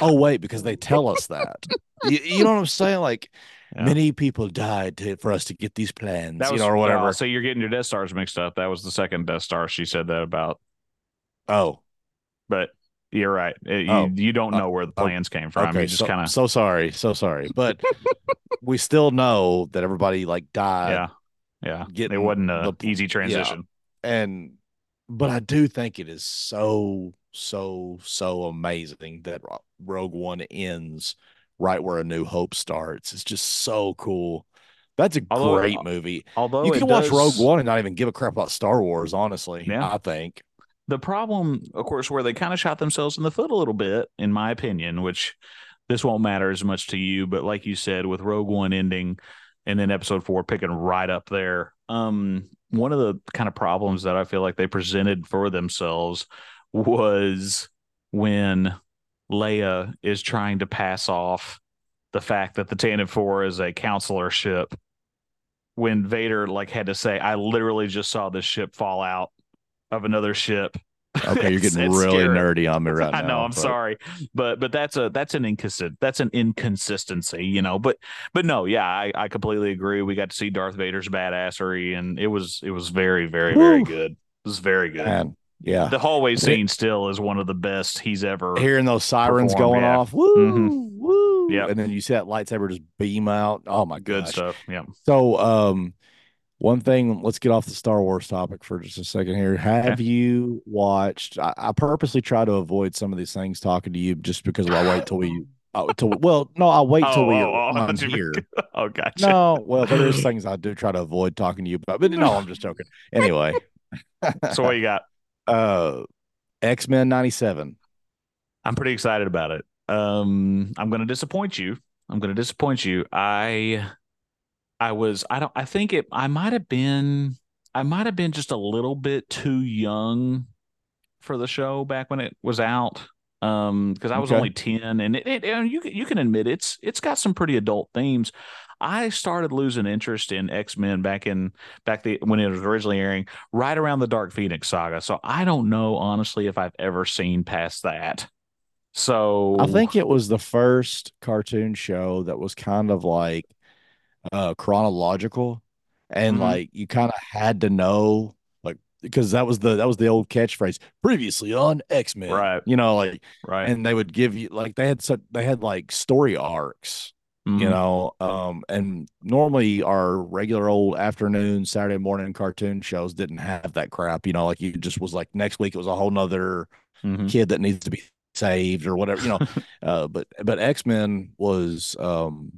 Oh wait, because they tell us that. you, you know what I'm saying? Like yeah. Many people died to, for us to get these plans, was, you know, or whatever. Well, so you're getting your Death Stars mixed up. That was the second Death Star she said that about. Oh, but you're right. It, oh. you, you don't know uh, where the plans came from. Okay, you just so, kind of so sorry, so sorry, but (laughs) we still know that everybody like died. Yeah, yeah. Getting it wasn't an easy transition, yeah. and but I do think it is so so so amazing that Rogue One ends right where A New Hope starts. It's just so cool. That's a although, great movie. Although you can watch does, Rogue One and not even give a crap about Star Wars, honestly. Yeah. I think. The problem, of course, where they kind of shot themselves in the foot a little bit, in my opinion, which this won't matter as much to you, but like you said, with Rogue One ending and then episode four picking right up there. Um, one of the kind of problems that I feel like they presented for themselves was when Leia is trying to pass off the fact that the Tantive Four is a consular ship. When Vader like had to say, "I literally just saw this ship fall out of another ship." (laughs) Okay, you're getting really scary. nerdy on me right now. I know. I'm but... sorry, but but that's a that's an inconsistent that's an inconsistency, you know. But but no, yeah, I, I completely agree. We got to see Darth Vader's badassery, and it was it was very very Woo. very good. It was very good. Man, yeah, the hallway scene still is one of the best he's ever hearing those sirens going off. Woo, mm-hmm. woo. Yeah, and then you see that lightsaber just beam out. Oh my god. good stuff. Yeah. So um one thing, let's get off the Star Wars topic for just a second here. Have okay. you watched? I, I, purposely try to avoid some of these things talking to you just because I'll (laughs) wait till we. Oh, till, well, no, I'll wait till oh, we oh, oh, (laughs) here. (laughs) Oh, gotcha. No, well, there is things I do try to avoid talking to you about, but no, I'm just joking. Anyway, so what you got? Uh, X Men '97. I'm pretty excited about it. Um, I'm going to disappoint you. I'm going to disappoint you. I I was I don't I think it I might have been I might have been just a little bit too young for the show back when it was out um because I was okay. only 10 and it, it, and you you can admit it's it's got some pretty adult themes. I started losing interest in X-Men back in back the when it was originally airing right around the Dark Phoenix saga. So I don't know honestly if I've ever seen past that. So I think it was the first cartoon show that was kind of like uh chronological and mm-hmm. like you kind of had to know like because that was the that was the old catchphrase previously on x-men right you know like right and they would give you like they had such they had like story arcs mm-hmm. you know um and normally our regular old afternoon saturday morning cartoon shows didn't have that crap you know like you just was like next week it was a whole nother mm-hmm. kid that needs to be saved or whatever you know (laughs) uh but but x-men was um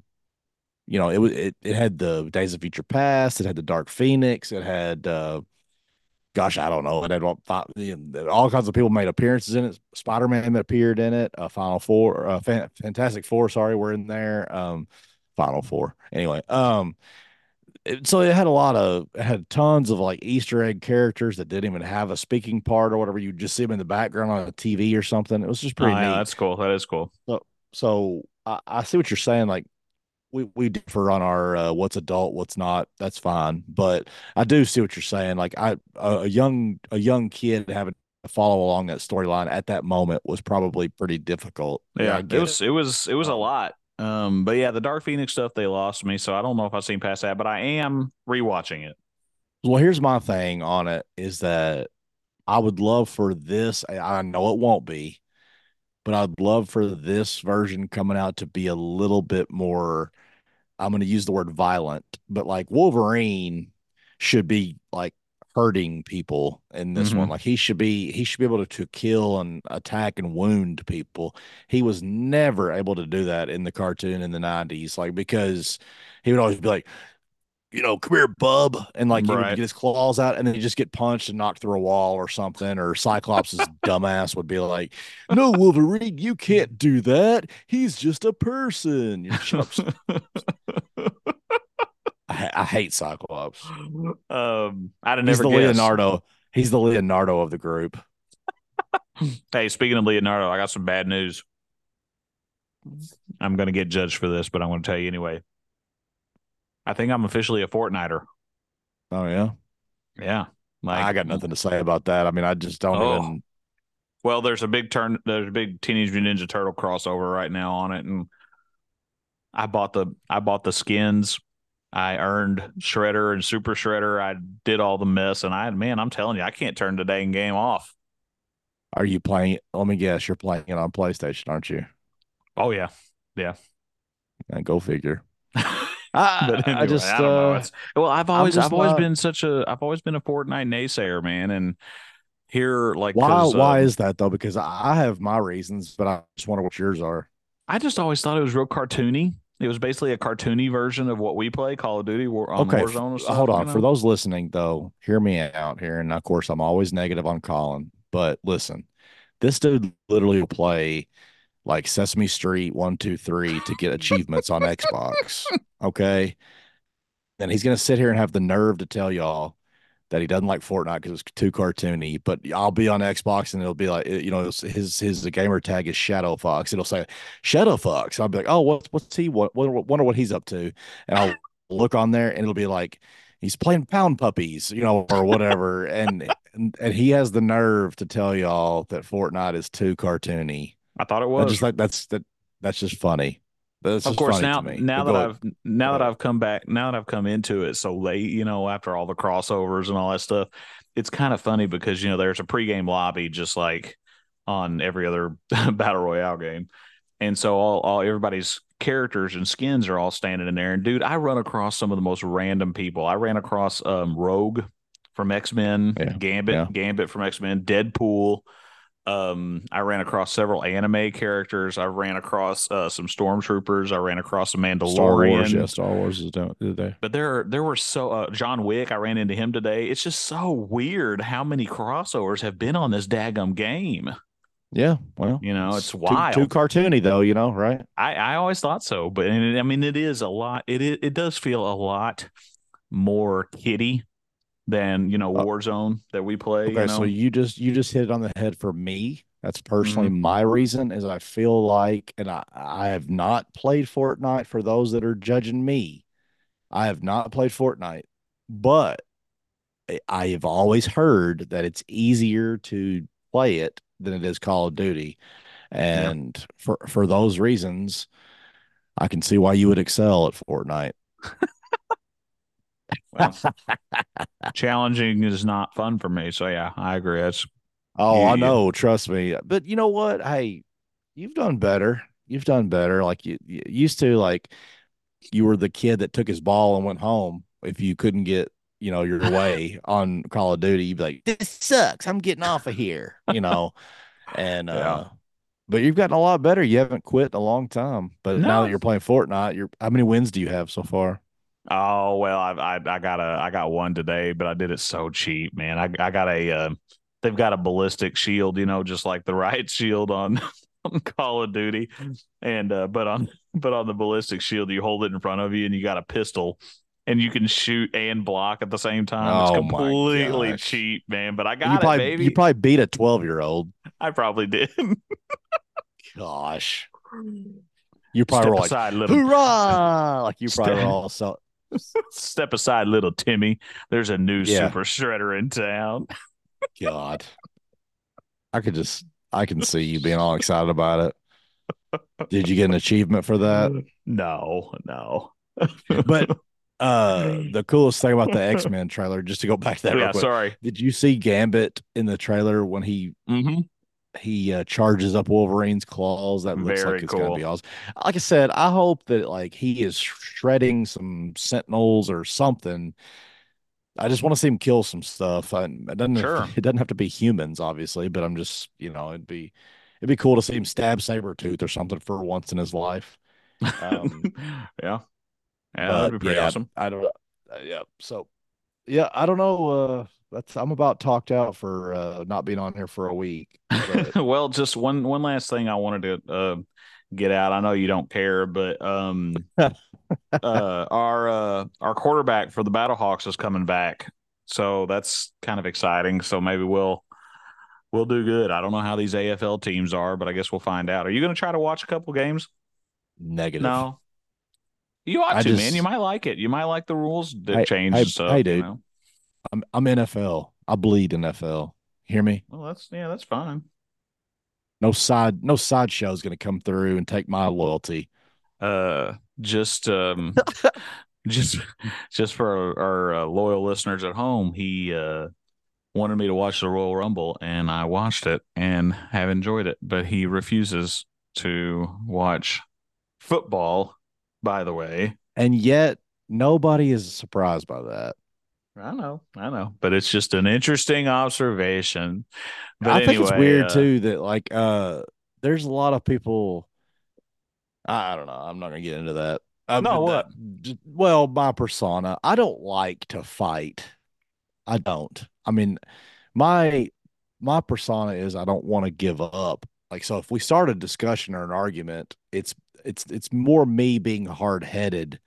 you know, it was it, it had the Days of Future Past, it had the Dark Phoenix, it had uh gosh, I don't know, it had all, all kinds of people made appearances in it. Spider Man appeared in it. Uh, Final Four, uh, Fantastic Four, sorry, we're in there. Um, Final Four, anyway. Um, it, so it had a lot of it had tons of like Easter egg characters that didn't even have a speaking part or whatever. You just see them in the background on a TV or something. It was just pretty. Oh, yeah, that's cool. That is cool. So, so I, I see what you're saying. Like we we differ on our uh, what's adult, what's not. That's fine, but I do see what you're saying. Like I, a young a young kid having to follow along that storyline at that moment was probably pretty difficult. Yeah, it was it. it was it was a lot. Um, but yeah, the Dark Phoenix stuff they lost me, so I don't know if I've seen past that, but I am rewatching it. Well, here's my thing on it is that I would love for this. I know it won't be, but I'd love for this version coming out to be a little bit more I'm going to use the word violent, but like Wolverine should be like hurting people in this mm-hmm. one. Like he should be he should be able to, to kill and attack and wound people. He was never able to do that in the cartoon in the 90s like because he would always be like you know, come here, bub, and like he would get his claws out, and then he just get punched and knocked through a wall or something. Or Cyclops' (laughs) dumbass would be like, "No, Wolverine, you can't do that. He's just a person." I, I, hate Cyclops. Um, I'd have He's the guessed. Leonardo. He's the Leonardo of the group. (laughs) hey, speaking of Leonardo, I got some bad news. I'm going to get judged for this, but I'm going to tell you anyway. I think I'm officially a Fortniter. Oh yeah, yeah. Like I got nothing to say about that. I mean, I just don't oh. even. Well, there's a big turn. There's a big Teenage Mutant Ninja Turtle crossover right now on it, and I bought the I bought the skins. I earned Shredder and Super Shredder. I did all the mess, and I man, I'm telling you, I can't turn the dang game off. Are you playing? Let me guess, you're playing it on PlayStation, aren't you? Oh yeah, yeah. And go figure. (laughs) I, but anyway, I just I uh, well, I've always I've always been such a I've always been a Fortnite naysayer, man, and here like why why uh, is that though? Because I have my reasons, but I just wonder what yours are. I just always thought it was real cartoony. It was basically a cartoony version of what we play, Call of Duty War on okay, Warzone. Stuff, hold on, you know? for those listening though, hear me out here. And of course, I'm always negative on Colin, but listen, this dude literally will play like Sesame Street one, two, three to get achievements on Xbox. (laughs) Okay. And he's gonna sit here and have the nerve to tell y'all that he doesn't like Fortnite because it's too cartoony. But I'll be on Xbox and it'll be like, you know, his his gamer tag is Shadow Fox. It'll say Shadow Fox. I'll be like, oh, what, what's he? What, what? Wonder what he's up to? And I'll (laughs) look on there and it'll be like, he's playing pound puppies, you know, or whatever. and, and and he has the nerve to tell y'all that Fortnite is too cartoony. I thought it I was. just like that's that that's just funny. That's of course, now now that go- I've now that. I've come back, now that I've come into it so late, you know, after all the crossovers and all that stuff, it's kind of funny because you know there's a pregame lobby just like on every other (laughs) battle royale game, and so all, all everybody's characters and skins are all standing in there. And dude, I run across some of the most random people. I ran across um, Rogue from X Men, Yeah, Gambit, yeah. Gambit from X Men, Deadpool. Um, I ran across several anime characters. I ran across uh, some stormtroopers. I ran across a Mandalorian. Star Wars, yeah, Star Wars is doing today. But there, there were so uh, John Wick. I ran into him today. It's just so weird how many crossovers have been on this daggum game. Yeah, well, You know, it's too- wild. Too, cartoony though, you know, right? I, I always thought so, but and it, I mean, it is a lot. It it, it does feel a lot more kiddie than you know Uh, Warzone that we play. Okay, you know? so you just you just hit it on the head for me. That's personally Mm-hmm. my reason is I feel like, and I, I have not played Fortnite for those that are judging me. I have not played Fortnite, but I- I have always heard that it's easier to play it than it is Call of Duty. And for for those reasons, I can see why you would excel at Fortnite. (laughs) Well, (laughs) challenging is not fun for me. So yeah, I agree. That's Oh, Yeah, I yeah. know. Trust me. But you know what? Hey, you've done better. You've done better. Like you, you used to, like you were the kid that took his ball and went home if you couldn't get, you know, your (laughs) way on Call of Duty. You'd be like, this sucks. I'm getting off of here, you know. (laughs) And Yeah. uh but you've gotten a lot better. You haven't quit in a long time. But now that you're playing Fortnite, you're how many wins do you have so far? Oh well, I I I got a I got one today, but I did it so cheap, man. I I got a uh, they've got a ballistic shield, you know, just like the riot shield on, (laughs) on Call of Duty, and uh, but on but on the ballistic shield, you hold it in front of you, and you got a pistol, and you can shoot and block at the same time. Oh, it's my completely cheap, man. But I you got it, probably baby. you probably beat a 12 year old. I probably did. Gosh. (sighs) You probably Step were like, aside, little hoorah! Like you (laughs) probably were all so step aside, little Timmy. There's a new Yeah. super shredder in town. God. I could just I can see you being all excited about it. Did you get an achievement for that? No, no. But uh (laughs) the coolest thing about the X-Men trailer, just to go back to that yeah, sorry. Did you see Gambit in the trailer when he Mm-hmm. He uh, charges up Wolverine's claws? That looks Very like it's gonna be awesome. Like I said, I hope that like he is shredding some sentinels or something. I just want to see him kill some stuff. I, it doesn't Sure. (laughs) it doesn't have to be humans, obviously, but I'm just you know it'd be it'd be cool to see him stab Sabretooth or something for once in his life. Um, (laughs) yeah. Yeah, that'd be pretty yeah, awesome. I don't. Uh, yeah. So, yeah, I don't know. Uh, that's I'm about talked out for uh not being on here for a week. (laughs) Well, just one one last thing I wanted to uh, get out. I know you don't care, but um, (laughs) uh, our uh, our quarterback for the Battlehawks is coming back, so that's kind of exciting. So maybe we'll we'll do good. I don't know how these AFL teams are, but I guess we'll find out. Are you going to try to watch a couple games? negative. No. You ought I to, man. You might like it. You might like the rules that change and stuff. hey, you know? I'm I'm NFL. I bleed NFL. Hear me? Well, that's yeah, that's fine. No side no sideshow is going to come through and take my loyalty. uh just um (laughs) just just for our, our uh, loyal listeners at home he uh wanted me to watch the royal rumble and i watched it and have enjoyed it but he refuses to watch football by the way And yet nobody is surprised by that. I know i know but it's just an interesting observation but I think it's weird uh, too that like uh there's a lot of people I don't know. I'm not gonna get into that. Uh, No, what? that- well, my persona. I don't like to fight. I don't. I mean, my my persona is I don't want to give up. Like so if we start a discussion or an argument, it's it's it's more me being hard headed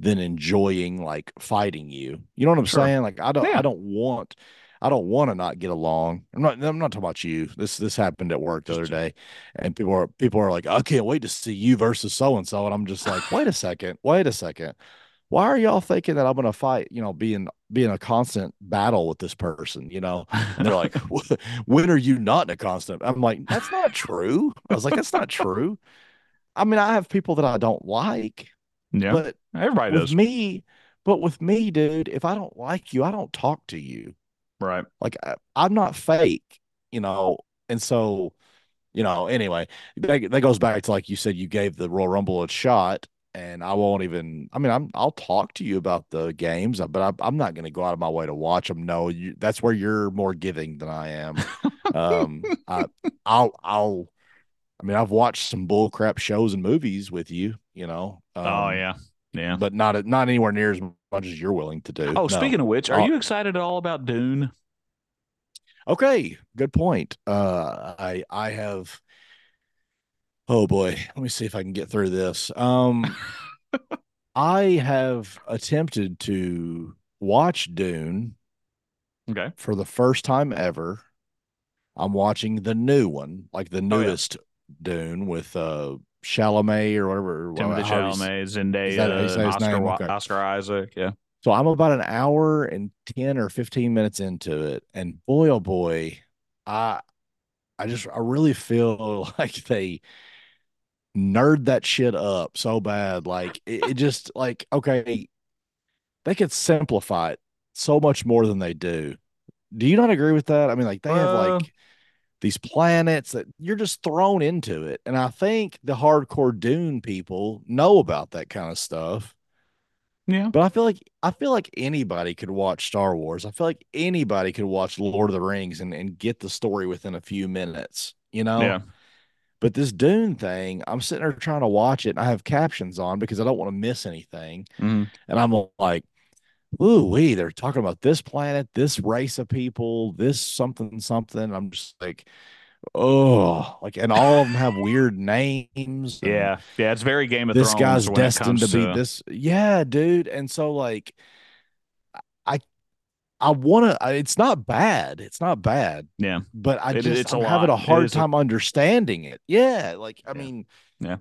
than enjoying like fighting you. You know what I'm Sure. saying? Like I don't Yeah. I don't want I don't want to not get along. I'm not I'm not talking about you. This this happened at work the other day and people are people are like, I can't wait to see you versus so and so. And I'm just like, wait a second, wait a second. why are y'all thinking that I'm gonna fight? You know, being being a constant battle with this person. You know, and they're like, (laughs) when are you not in a constant? I'm like, that's not true. I was like, that's not true. I mean, I have people that I don't like, Yeah. but Everybody with does. me, but with me, dude, if I don't like you, I don't talk to you. Right. Like I, I'm not fake, you know. And so, you know, anyway, that, that goes back to like you said, you gave the Royal Rumble a shot, and I won't even. I mean, I'm I'll talk to you about the games, but I, I'm not going to go out of my way to watch them. No, you, that's where you're more giving than I am. (laughs) Um, I, I'll I'll. I mean, I've watched some bull crap shows and movies with you, you know. Um, oh yeah. Yeah. but not not anywhere near as much as you're willing to do. Oh, No. speaking of which, are Uh, you excited at all about Dune? Okay, good point. Uh, I I have. Oh boy, let me see if I can get through this. Um, (laughs) I have attempted to watch Dune Okay. for the first time ever. I'm watching the new one, like the Oh, newest Dune with uh Chalamet or whatever. Timothy s- Chalamet, Zendaya, Oscar? Okay. Oscar Isaac. Yeah. So I'm about an hour and 10 or 15 minutes into it. And boy, oh boy, I I just I really feel (laughs) like they nerd that shit up so bad. Like it, it just (laughs) like, okay, they could simplify it so much more than they do. Do you not agree with that? I mean, like they have Uh, like these planets that you're just thrown into it. And I think the hardcore Dune people know about that kind of stuff. Yeah. But I feel like I feel like anybody could watch Star Wars. I feel like anybody could watch Lord of the Rings and, and get the story within a few minutes, you know? Yeah. But this Dune thing, I'm sitting there trying to watch it and I have captions on because I don't want to miss anything. Mhm. And I'm like, ooh, wee, they're talking about this planet, this race of people, this something, something. I'm just like, oh, like, and all of them have weird names. Yeah. Yeah. It's very Game of This Thrones. guy's when destined to comes be this. Yeah, dude. And so, like, I, I want to, it's not bad. It's not bad, Yeah. but I It- just, it's a I'm having a lot. It hard is a- time understanding it. Yeah. Like, I Yeah. mean, Yeah.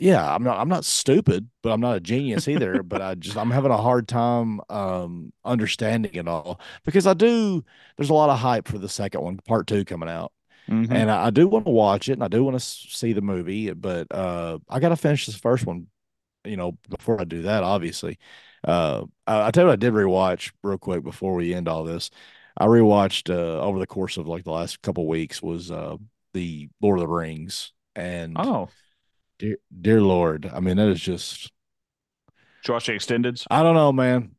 Yeah, I'm not I'm not stupid, but I'm not a genius either. but I just I'm having a hard time um understanding it all because I do there's a lot of hype for the second one, part two coming out. Mhm. And I, I do want to watch it and I do want to see the movie, but uh I gotta finish this first one, you know, before I do that, obviously. Uh I, I tell you what I did rewatch real quick before we end all this. I rewatched uh over the course of like the last couple weeks was uh the Lord of the Rings and Oh. Dear dear Lord, I mean that is just Did you watch the extendeds? I don't know, man.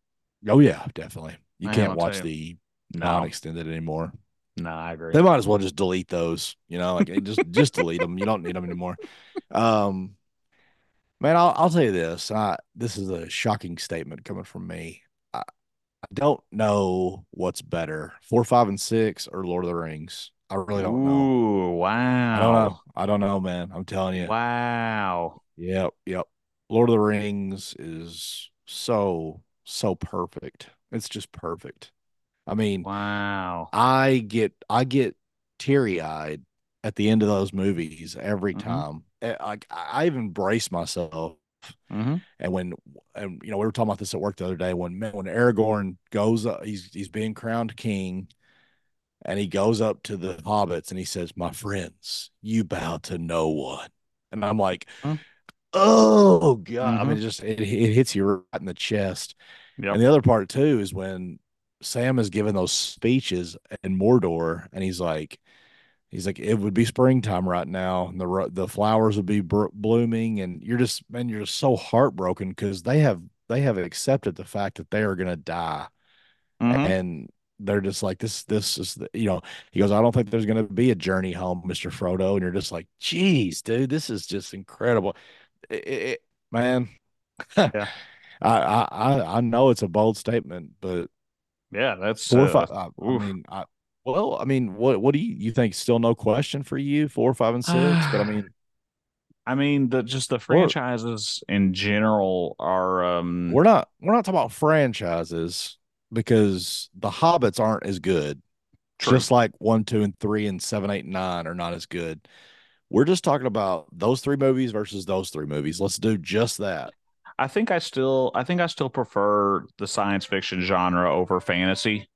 Oh yeah, definitely. You Man, can't watch tell the No. non-extended anymore. No, I agree. They might as well just delete those. You know, like just just delete them. You don't need them anymore. Um, man, I'll I'll tell you this. I this is a shocking statement coming from me. I, I don't know what's better, four, five, and six, or Lord of the Rings. I really don't know. Ooh, wow. I don't know. I don't know, man. I'm telling you. Wow. Yep, yep. Lord of the Rings is so so perfect. It's just perfect. I mean, Wow. I get I get teary eyed at the end of those movies every Mhm. time. Eh, Like I I even brace myself. hmm And when and you know we were talking about this at work the other day when when Aragorn goes up, he's he's being crowned king, and he goes up to the hobbits and he says, "My friends, you bow to no one," and I'm like, Huh? "Oh God!" I mean, Mhm. it just it, it hits you right in the chest. Yep. And the other part too is when Sam is giving those speeches in Mordor, and he's like, he's like, it would be springtime right now, and the the flowers would be br- blooming, and you're just man, you're just so heartbroken because they have they have accepted the fact that they are gonna die, Mhm. and they're just like this this is the, you know he goes I don't think there's gonna be a journey home, Mister Frodo, and you're just like, geez, dude, this is just incredible, It- it- man. Yeah. (laughs) I, I I know it's a bold statement, but Yeah, that's four or uh, five. I, I mean, I well, I mean, what what do you you think? Still no question for you, four, five, and six. but I (sighs) mean, I mean, the just the franchises in general are um we're not we're not talking about franchises because the Hobbits aren't as good. True. Just like one, two, and three, and seven, eight, and nine are not as good. We're just talking about those three movies versus those three movies. Let's do just that. I think I still I think I still prefer the science fiction genre over fantasy.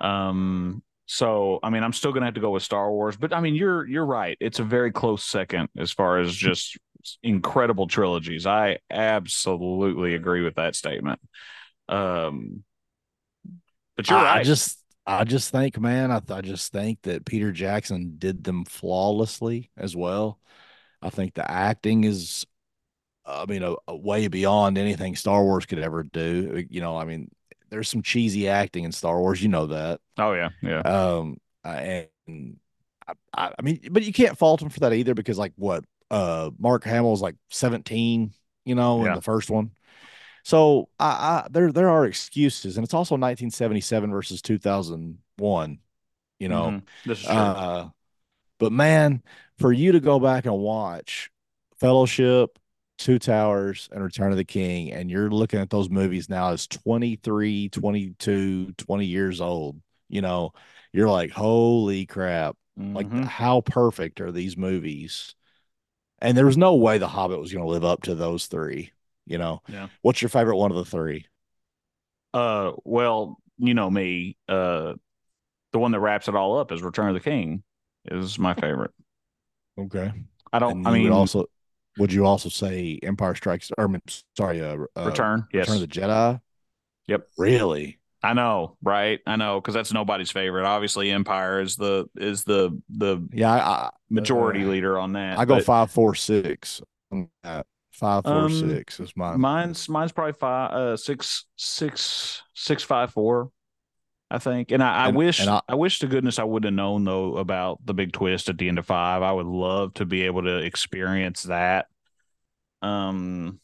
Um so I mean I'm still gonna have to go with Star Wars, but I mean you're you're right. It's a very close second as far as just incredible trilogies. I absolutely agree with that statement. Um but you're I, right. I just I just think, man, I, I just think that Peter Jackson did them flawlessly as well. I think the acting is I mean, a, a way beyond anything Star Wars could ever do. You know, I mean, there's some cheesy acting in Star Wars. You know that. oh yeah, yeah. Um, and I, I, I mean, but you can't fault him for that either because, like, what? Uh, Mark Hamill's like 17, you know, Yeah. in the first one. So I, I there there are excuses, and it's also 1977 versus 2001. You know, Mhm. This is true. uh, but man, for you to go back and watch Fellowship, Two Towers, and Return of the King, and you're looking at those movies now as 23, 22, 20 years old, you know, you're like, holy crap. Like, Mhm. how perfect are these movies? And there was no way The Hobbit was going to live up to those three, you know. Yeah. What's your favorite one of the three? Uh, well, you know me. Uh, the one that wraps it all up is Return of the King. Is my favorite. Okay. I don't. I mean, would also, would you also say Empire Strikes, or sorry, uh, uh, Return. Yes. Return of the Jedi? Yep. Really? I know, right? I know because that's nobody's favorite. Obviously, Empire is the is the the Yeah, I, I majority uh, leader on that. I go but five, four, six. on that. Five, four, Um, six is mine. Mine's mine's probably five, uh, six, six, six, five, four. I think, and I, I And- wish, and I, I- wish to goodness I would have known though about the big twist at the end of five. I would love to be able to experience that. Um,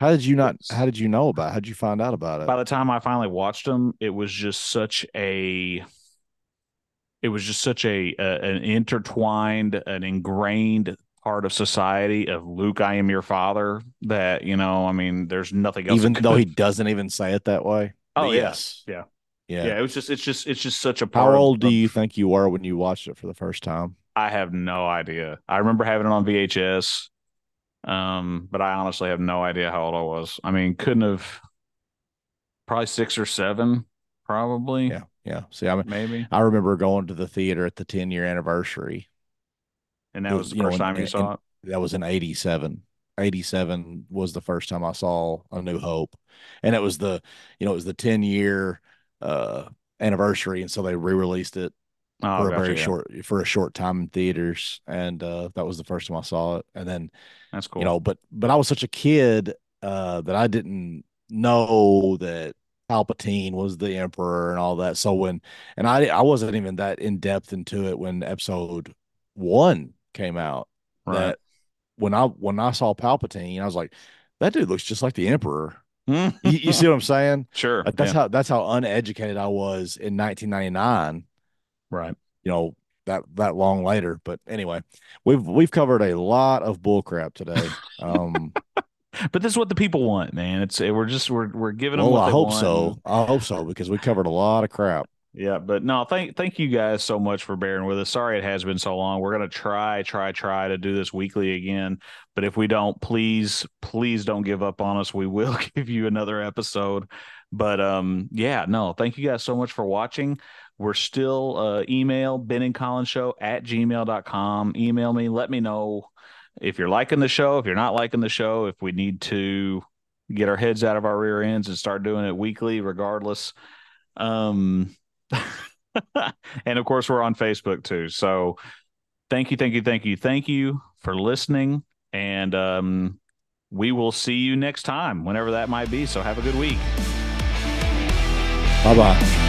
How did you not? How did you know about? it? How did you find out about it? by the time I finally watched them, it was just such a it was just such a, a an intertwined, an ingrained part of society of Luke, I am your father. That you know, I mean, there's nothing else. Even though he doesn't even say it that way. Oh, yeah. yes, Yeah. yeah. yeah, it was just it's just it's just such a. How old do you think you were when you watched it for the first time? I have no idea. I remember having it on VHS, um, but I honestly have no idea how old I was. I mean, couldn't have probably six or seven, probably. Yeah, yeah. See, I mean, maybe. I remember going to the theater at the 10 year anniversary. And that was was, the you know, first and- time you saw it. That was in 87. 87 was the first time I saw A New Hope. And it was the, you know, it was the 10 year uh anniversary. And so they re-released it Oh, for a very yeah. short for a short time in theaters. And uh that was the first time I saw it. And then That's cool. you know but but i was such a kid uh that i didn't know that palpatine was the emperor and all that so when and i i wasn't even that in depth into it when episode one came out right. that when i when i saw palpatine i was like that dude looks just like the emperor you, you see what i'm saying (laughs) sure. that's yeah. how that's how uneducated i was in 1999 right. you know that that long later but anyway we've we've covered a lot of bullcrap today (laughs) um But this is what the people want, man. It's we're just we're we're giving them Well, I hope want. so. I hope so because we covered a lot of crap. Yeah, but no, thank thank you guys so much for bearing with us. Sorry it has been so long. We're gonna try, try, try to do this weekly again. But if we don't, please, please don't give up on us. We will (laughs) give you another episode. But um, yeah, no, thank you guys so much for watching. We're still uh email Ben and Colin's show at gmail.com. Email me, let me know if you're liking the show, if you're not liking the show, if we need to get our heads out of our rear ends and start doing it weekly, regardless. Um (laughs) and of course we're on Facebook too. So thank you, thank you, thank you, thank you for listening. And um we will see you next time, whenever that might be. So have a good week. Bye bye.